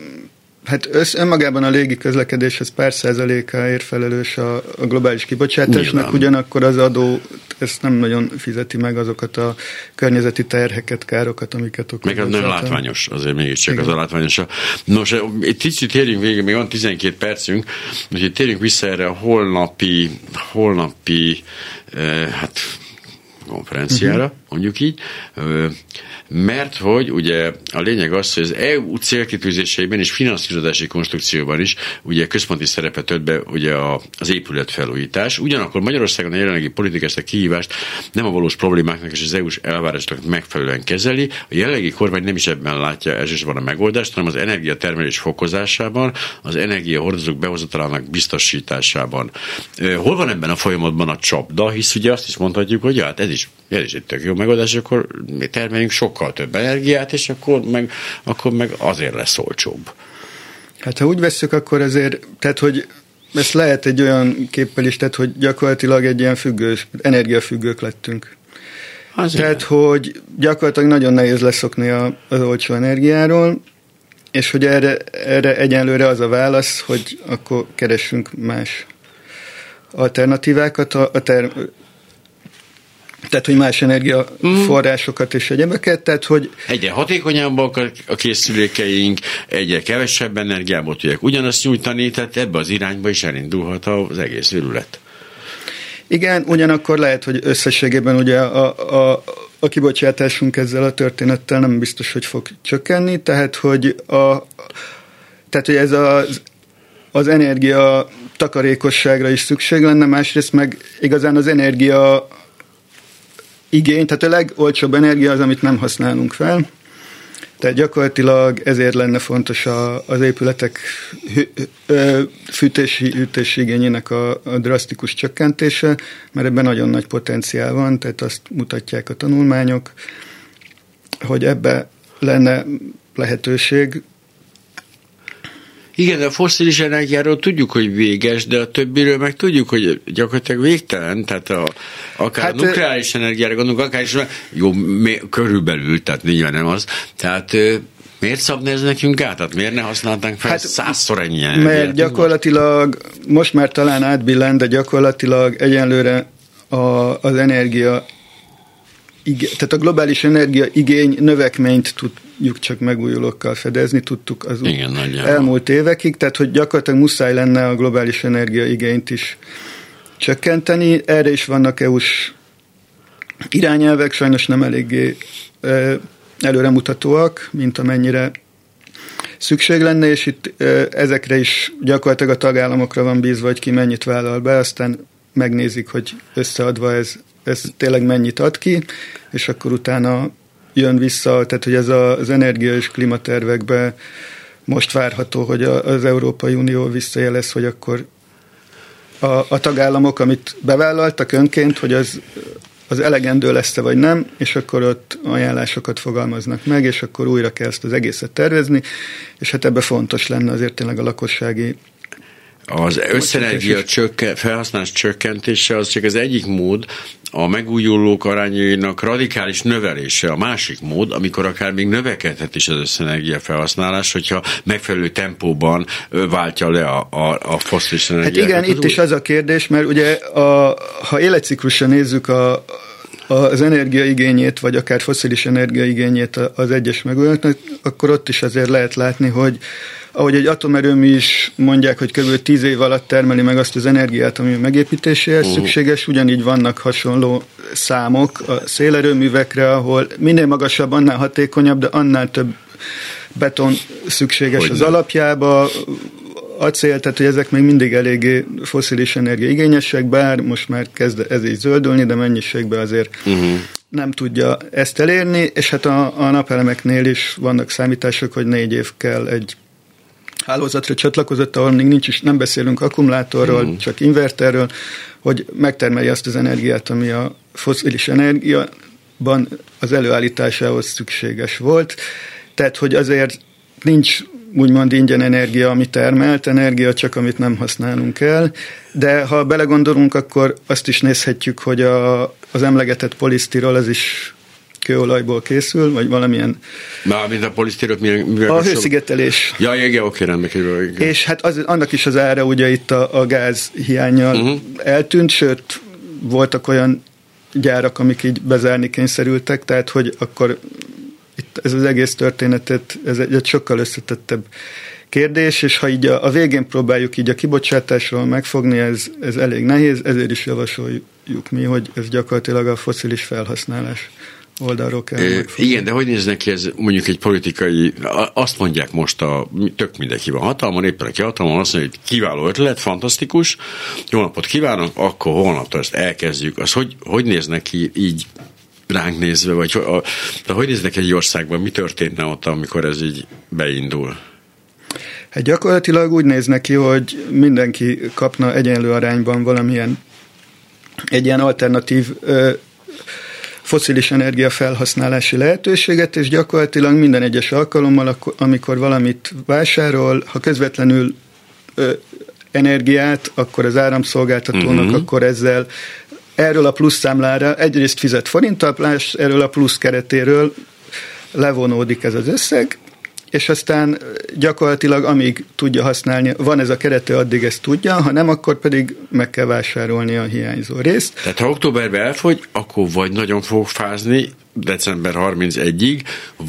Hát össz, önmagában a légi közlekedéshez pár százalékáért felelős a, a globális kibocsátásnak, Nyilván. ugyanakkor az adó ezt nem nagyon fizeti meg azokat a környezeti terheket, károkat, amiket okoz. Meg az nem látványos, azért mégiscsak Igen. az a látványos. Nos, egy kicsit térjünk végig, még van 12 percünk, úgyhogy térjünk vissza erre a holnapi, holnapi eh, hát konferenciára, uh-huh. mondjuk így, mert hogy ugye a lényeg az, hogy az EU célkitűzéseiben és finanszírozási konstrukcióban is ugye központi szerepet tölt be ugye az épületfelújítás. Ugyanakkor Magyarországon a jelenlegi politika ezt a kihívást nem a valós problémáknak és az EU-s elvárásoknak megfelelően kezeli. A jelenlegi kormány nem is ebben látja elsősorban a megoldást, hanem az energiatermelés fokozásában, az energiahordozók behozatalának biztosításában. Hol van ebben a folyamatban a csapda? Hisz ugye azt is mondhatjuk, hogy hát ez is, ez is egy tök jó megoldás, akkor mi termeljünk sokkal több energiát, és akkor meg, akkor meg azért lesz olcsóbb. Hát ha úgy veszük, akkor azért, tehát hogy ezt lehet egy olyan képpel is, tehát hogy gyakorlatilag egy ilyen függős, energiafüggők lettünk. Az tehát, hogy gyakorlatilag nagyon nehéz leszokni a, az olcsó energiáról, és hogy erre, erre egyenlőre az a válasz, hogy akkor keressünk más alternatívákat. A, a ter, tehát, hogy más energiaforrásokat és egyebeket, tehát, hogy... Egyre hatékonyabbak a készülékeink, egyre kevesebb energiából tudják ugyanazt nyújtani, tehát ebbe az irányba is elindulhat az egész őrület. Igen, ugyanakkor lehet, hogy összességében ugye a, a, a kibocsátásunk ezzel a történettel nem biztos, hogy fog csökkenni, tehát, hogy a, tehát, hogy ez az, az energia takarékosságra is szükség lenne, másrészt meg igazán az energia igény, tehát a legolcsóbb energia az, amit nem használunk fel, tehát gyakorlatilag ezért lenne fontos a, az épületek fűtési, ütési igényének a, a drasztikus csökkentése, mert ebben nagyon nagy potenciál van, tehát azt mutatják a tanulmányok, hogy ebbe lenne lehetőség, igen, de a foszilis energiáról tudjuk, hogy véges, de a többiről meg tudjuk, hogy gyakorlatilag végtelen, tehát a, akár hát, a nukleáris energiára gondolunk, akár is, jó, mi, körülbelül, tehát nyilván nem az, tehát Miért szabna ez nekünk át? Tehát miért ne használnánk fel hát, százszor ennyi energiát? Mert gyakorlatilag, most már talán átbillent, de gyakorlatilag egyenlőre a, az energia tehát a globális energia igény növekményt tudjuk csak megújulókkal fedezni, tudtuk az Igen, elmúlt évekig, tehát hogy gyakorlatilag muszáj lenne a globális energia igényt is csökkenteni. Erre is vannak EU-s irányelvek, sajnos nem eléggé előremutatóak, mint amennyire szükség lenne, és itt ezekre is gyakorlatilag a tagállamokra van bízva, hogy ki mennyit vállal be, aztán megnézik, hogy összeadva ez ez tényleg mennyit ad ki, és akkor utána jön vissza, tehát hogy ez az energia és klimatervekbe most várható, hogy az Európai Unió visszajelez, hogy akkor a, a tagállamok, amit bevállaltak önként, hogy az, az elegendő lesz-e vagy nem, és akkor ott ajánlásokat fogalmaznak meg, és akkor újra kell ezt az egészet tervezni, és hát ebbe fontos lenne azért tényleg a lakossági az összenergia csökken, felhasználás csökkentése az csak az egyik mód, a megújulók arányainak radikális növelése a másik mód, amikor akár még növekedhet is az összenergia felhasználás, hogyha megfelelő tempóban váltja le a, a, a foszilis energiát. Hát igen, itt új... is az a kérdés, mert ugye a, ha életciklusra nézzük a, az energiaigényét, vagy akár foszilis energiaigényét az egyes megújulóknak, akkor ott is azért lehet látni, hogy ahogy egy atomerőmű is mondják, hogy kb. 10 év alatt termeli meg azt az energiát, ami a megépítéséhez uh-huh. szükséges, ugyanígy vannak hasonló számok a szélerőművekre, ahol minél magasabb, annál hatékonyabb, de annál több beton szükséges hogy az alapjába, acél, tehát hogy ezek még mindig eléggé foszilis energia igényesek, bár most már kezd ez is zöldülni, de mennyiségben azért uh-huh. nem tudja ezt elérni, és hát a, a napelemeknél is vannak számítások, hogy négy év kell egy hálózatra csatlakozott, ahol még nincs is, nem beszélünk akkumulátorról, mm. csak inverterről, hogy megtermelje azt az energiát, ami a foszilis energiaban az előállításához szükséges volt. Tehát, hogy azért nincs úgymond ingyen energia, ami termelt energia, csak amit nem használunk el. De ha belegondolunk, akkor azt is nézhetjük, hogy a, az emlegetett polisztirol az is kőolajból készül, vagy valamilyen... mint a polisztérok mivel A hőszigetelés. Ja, igen, oké, rendben kerül. És hát az, annak is az ára ugye itt a, a gáz hiányjal uh-huh. eltűnt, sőt voltak olyan gyárak, amik így bezárni kényszerültek, tehát hogy akkor itt ez az egész történetet, ez egy, egy sokkal összetettebb kérdés, és ha így a, a végén próbáljuk így a kibocsátásról megfogni, ez, ez elég nehéz, ezért is javasoljuk mi, hogy ez gyakorlatilag a foszilis felhasználás oldalról kell e, Igen, de hogy néznek ki ez mondjuk egy politikai, azt mondják most a, tök mindenki van hatalmon, éppen aki hatalmon azt mondja, hogy kiváló ötlet, fantasztikus, jó napot kívánok, akkor holnaptól ezt elkezdjük. Az hogy, hogy néznek ki így ránk nézve, vagy a, de hogy néznek egy országban, mi történne ott, amikor ez így beindul? Hát gyakorlatilag úgy néz neki, hogy mindenki kapna egyenlő arányban valamilyen egy ilyen alternatív ö, foszilis energia felhasználási lehetőséget, és gyakorlatilag minden egyes alkalommal, amikor valamit vásárol, ha közvetlenül ö, energiát, akkor az áramszolgáltatónak, uh-huh. akkor ezzel erről a plusz számlára egyrészt fizet forinttal, erről a plusz keretéről levonódik ez az összeg, és aztán gyakorlatilag amíg tudja használni, van ez a kerete, addig ezt tudja, ha nem, akkor pedig meg kell vásárolni a hiányzó részt. Tehát ha októberben elfogy, akkor vagy nagyon fog fázni december 31-ig,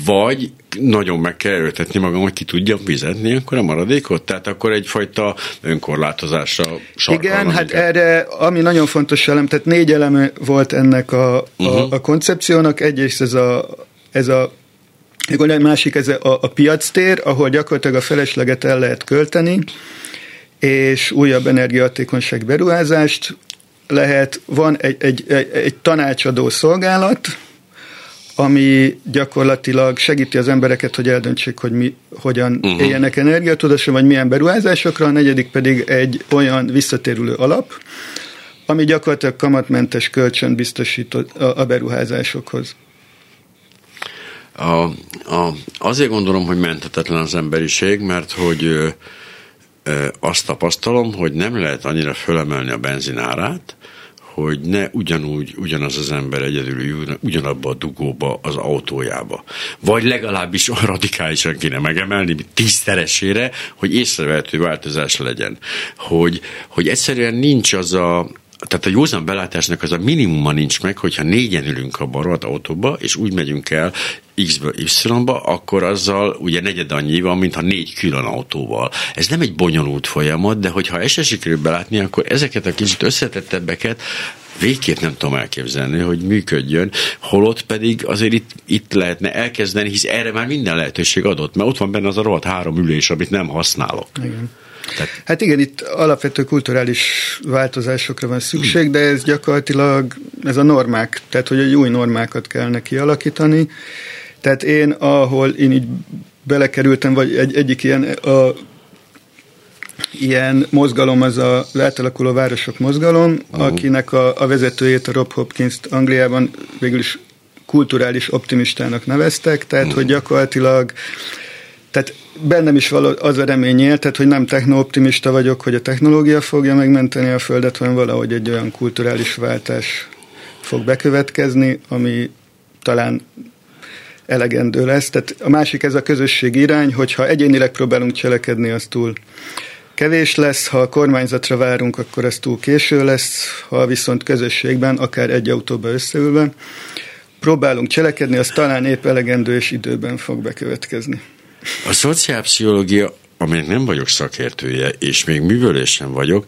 vagy nagyon meg kell erőltetni magam, hogy ki tudja fizetni akkor a maradékot? Tehát akkor egyfajta önkorlátozásra Igen, hát erre, ami nagyon fontos elem, tehát négy eleme volt ennek a, uh-huh. a, mhm. a koncepciónak. Egyrészt ez a, ez a egy másik ez a, a piactér, ahol gyakorlatilag a felesleget el lehet költeni, és újabb energiahatékonyság beruházást lehet. Van egy, egy, egy, egy tanácsadó szolgálat, ami gyakorlatilag segíti az embereket, hogy eldöntsék, hogy mi, hogyan uh-huh. éljenek energiatudáson, vagy milyen beruházásokra, a negyedik pedig egy olyan visszatérülő alap, ami gyakorlatilag kamatmentes kölcsön biztosít a, a beruházásokhoz. A, a, azért gondolom, hogy menthetetlen az emberiség, mert hogy ö, ö, azt tapasztalom, hogy nem lehet annyira fölemelni a benzinárát, hogy ne ugyanúgy, ugyanaz az ember egyedül ugyanabba a dugóba az autójába. Vagy legalábbis radikálisan kéne megemelni, tízszeresére, hogy észrevehető változás legyen. Hogy, hogy egyszerűen nincs az a, tehát a józan belátásnak az a minimuma nincs meg, hogyha négyen ülünk a rohadt autóba, és úgy megyünk el X-ből Y-ba, akkor azzal ugye negyed annyi van, mintha négy külön autóval. Ez nem egy bonyolult folyamat, de hogyha ezt sikerül belátni, akkor ezeket a kicsit összetettebbeket végképp nem tudom elképzelni, hogy működjön, holott pedig azért itt, itt lehetne elkezdeni, hisz erre már minden lehetőség adott, mert ott van benne az a rohadt három ülés, amit nem használok. Igen. Tehát... Hát igen, itt alapvető kulturális változásokra van szükség, de ez gyakorlatilag ez a normák, tehát hogy egy új normákat kellene kialakítani. Tehát én, ahol én így belekerültem, vagy egy, egyik ilyen a, ilyen mozgalom az a átalakuló városok mozgalom, uh-huh. akinek a, a vezetőjét, a Rob Hopkins Angliában végül is kulturális optimistának neveztek, tehát uh-huh. hogy gyakorlatilag tehát bennem is az a remény él, tehát hogy nem technooptimista vagyok, hogy a technológia fogja megmenteni a Földet, hanem valahogy egy olyan kulturális váltás fog bekövetkezni, ami talán elegendő lesz. Tehát a másik ez a közösség irány, hogyha egyénileg próbálunk cselekedni, az túl kevés lesz, ha a kormányzatra várunk, akkor ez túl késő lesz, ha viszont közösségben, akár egy autóba összeülve, próbálunk cselekedni, az talán épp elegendő és időben fog bekövetkezni. A szociálpszichológia aminek nem vagyok szakértője, és még művölésen vagyok,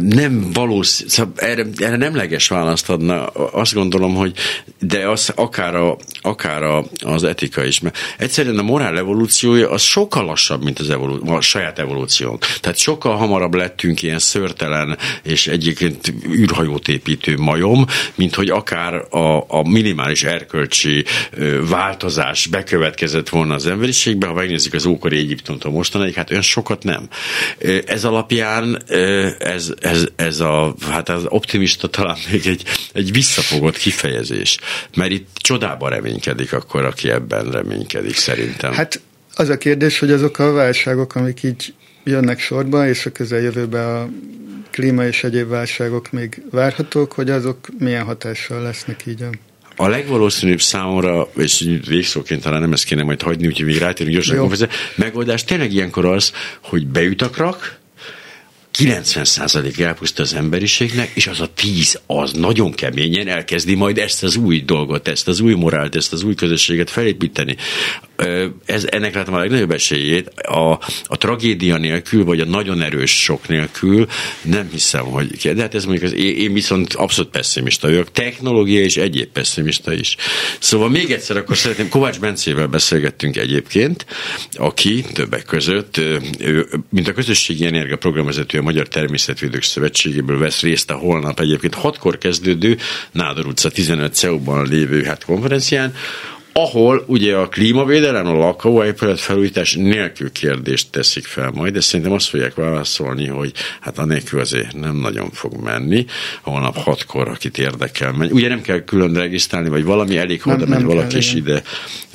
nem valószínű, szóval erre, erre nemleges választ adna, azt gondolom, hogy de az akár, a, akár a, az etika is, mert egyszerűen a morál evolúciója az sokkal lassabb, mint az evolú, a saját evolúció. Tehát sokkal hamarabb lettünk ilyen szörtelen és egyébként űrhajót építő majom, mint hogy akár a, a minimális erkölcsi változás bekövetkezett volna az emberiségbe, ha megnézzük az ókori Egyiptomtól mostanáig, hát olyan sokat nem. Ez alapján ez ez, ez, a, hát az optimista talán még egy, egy visszafogott kifejezés, mert itt csodába reménykedik akkor, aki ebben reménykedik szerintem. Hát az a kérdés, hogy azok a válságok, amik így jönnek sorba, és a közeljövőben a klíma és egyéb válságok még várhatók, hogy azok milyen hatással lesznek így a a legvalószínűbb számomra, és végszóként talán nem ezt kéne majd hagyni, úgyhogy még rátérünk gyorsan a megoldás tényleg ilyenkor az, hogy beüt a krak, 90% elpuszta az emberiségnek, és az a 10 az nagyon keményen elkezdi majd ezt az új dolgot, ezt az új morált, ezt az új közösséget felépíteni ez, ennek látom a legnagyobb esélyét. A, a tragédia nélkül, vagy a nagyon erős sok nélkül nem hiszem, hogy... De hát ez mondjuk, az, én viszont abszolút pessimista vagyok, technológia és egyéb pessimista is. Szóval még egyszer akkor szeretném, Kovács Bencével beszélgettünk egyébként, aki többek között, ő, mint a közösségi energia programvezető a Magyar Természetvédők Szövetségéből vesz részt a holnap egyébként hatkor kezdődő Nádor utca 15 CEU-ban lévő hát konferencián, ahol ugye a klímavédelem, a lakóépület felújítás nélkül kérdést teszik fel majd, de szerintem azt fogják válaszolni, hogy hát anélkül azért nem nagyon fog menni, holnap hatkor, akit érdekel megy. Ugye nem kell külön regisztrálni, vagy valami elég, ha oda megy valaki is ide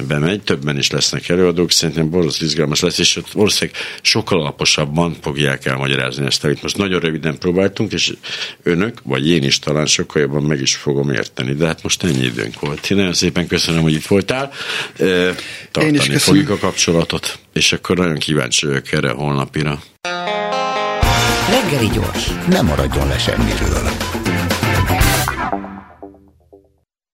bemegy, többen is lesznek előadók, szerintem borzasztó izgalmas lesz, és ott valószínűleg sokkal alaposabban fogják elmagyarázni ezt, amit most nagyon röviden próbáltunk, és önök, vagy én is talán sokkal jobban meg is fogom érteni, de hát most ennyi időnk volt. Én nagyon szépen köszönöm, hogy itt voltál hívtál. Tartani Én is köszönöm. fogjuk a kapcsolatot, és akkor nagyon kíváncsi vagyok erre a holnapira. Reggeli gyors, nem maradjon le semmiről.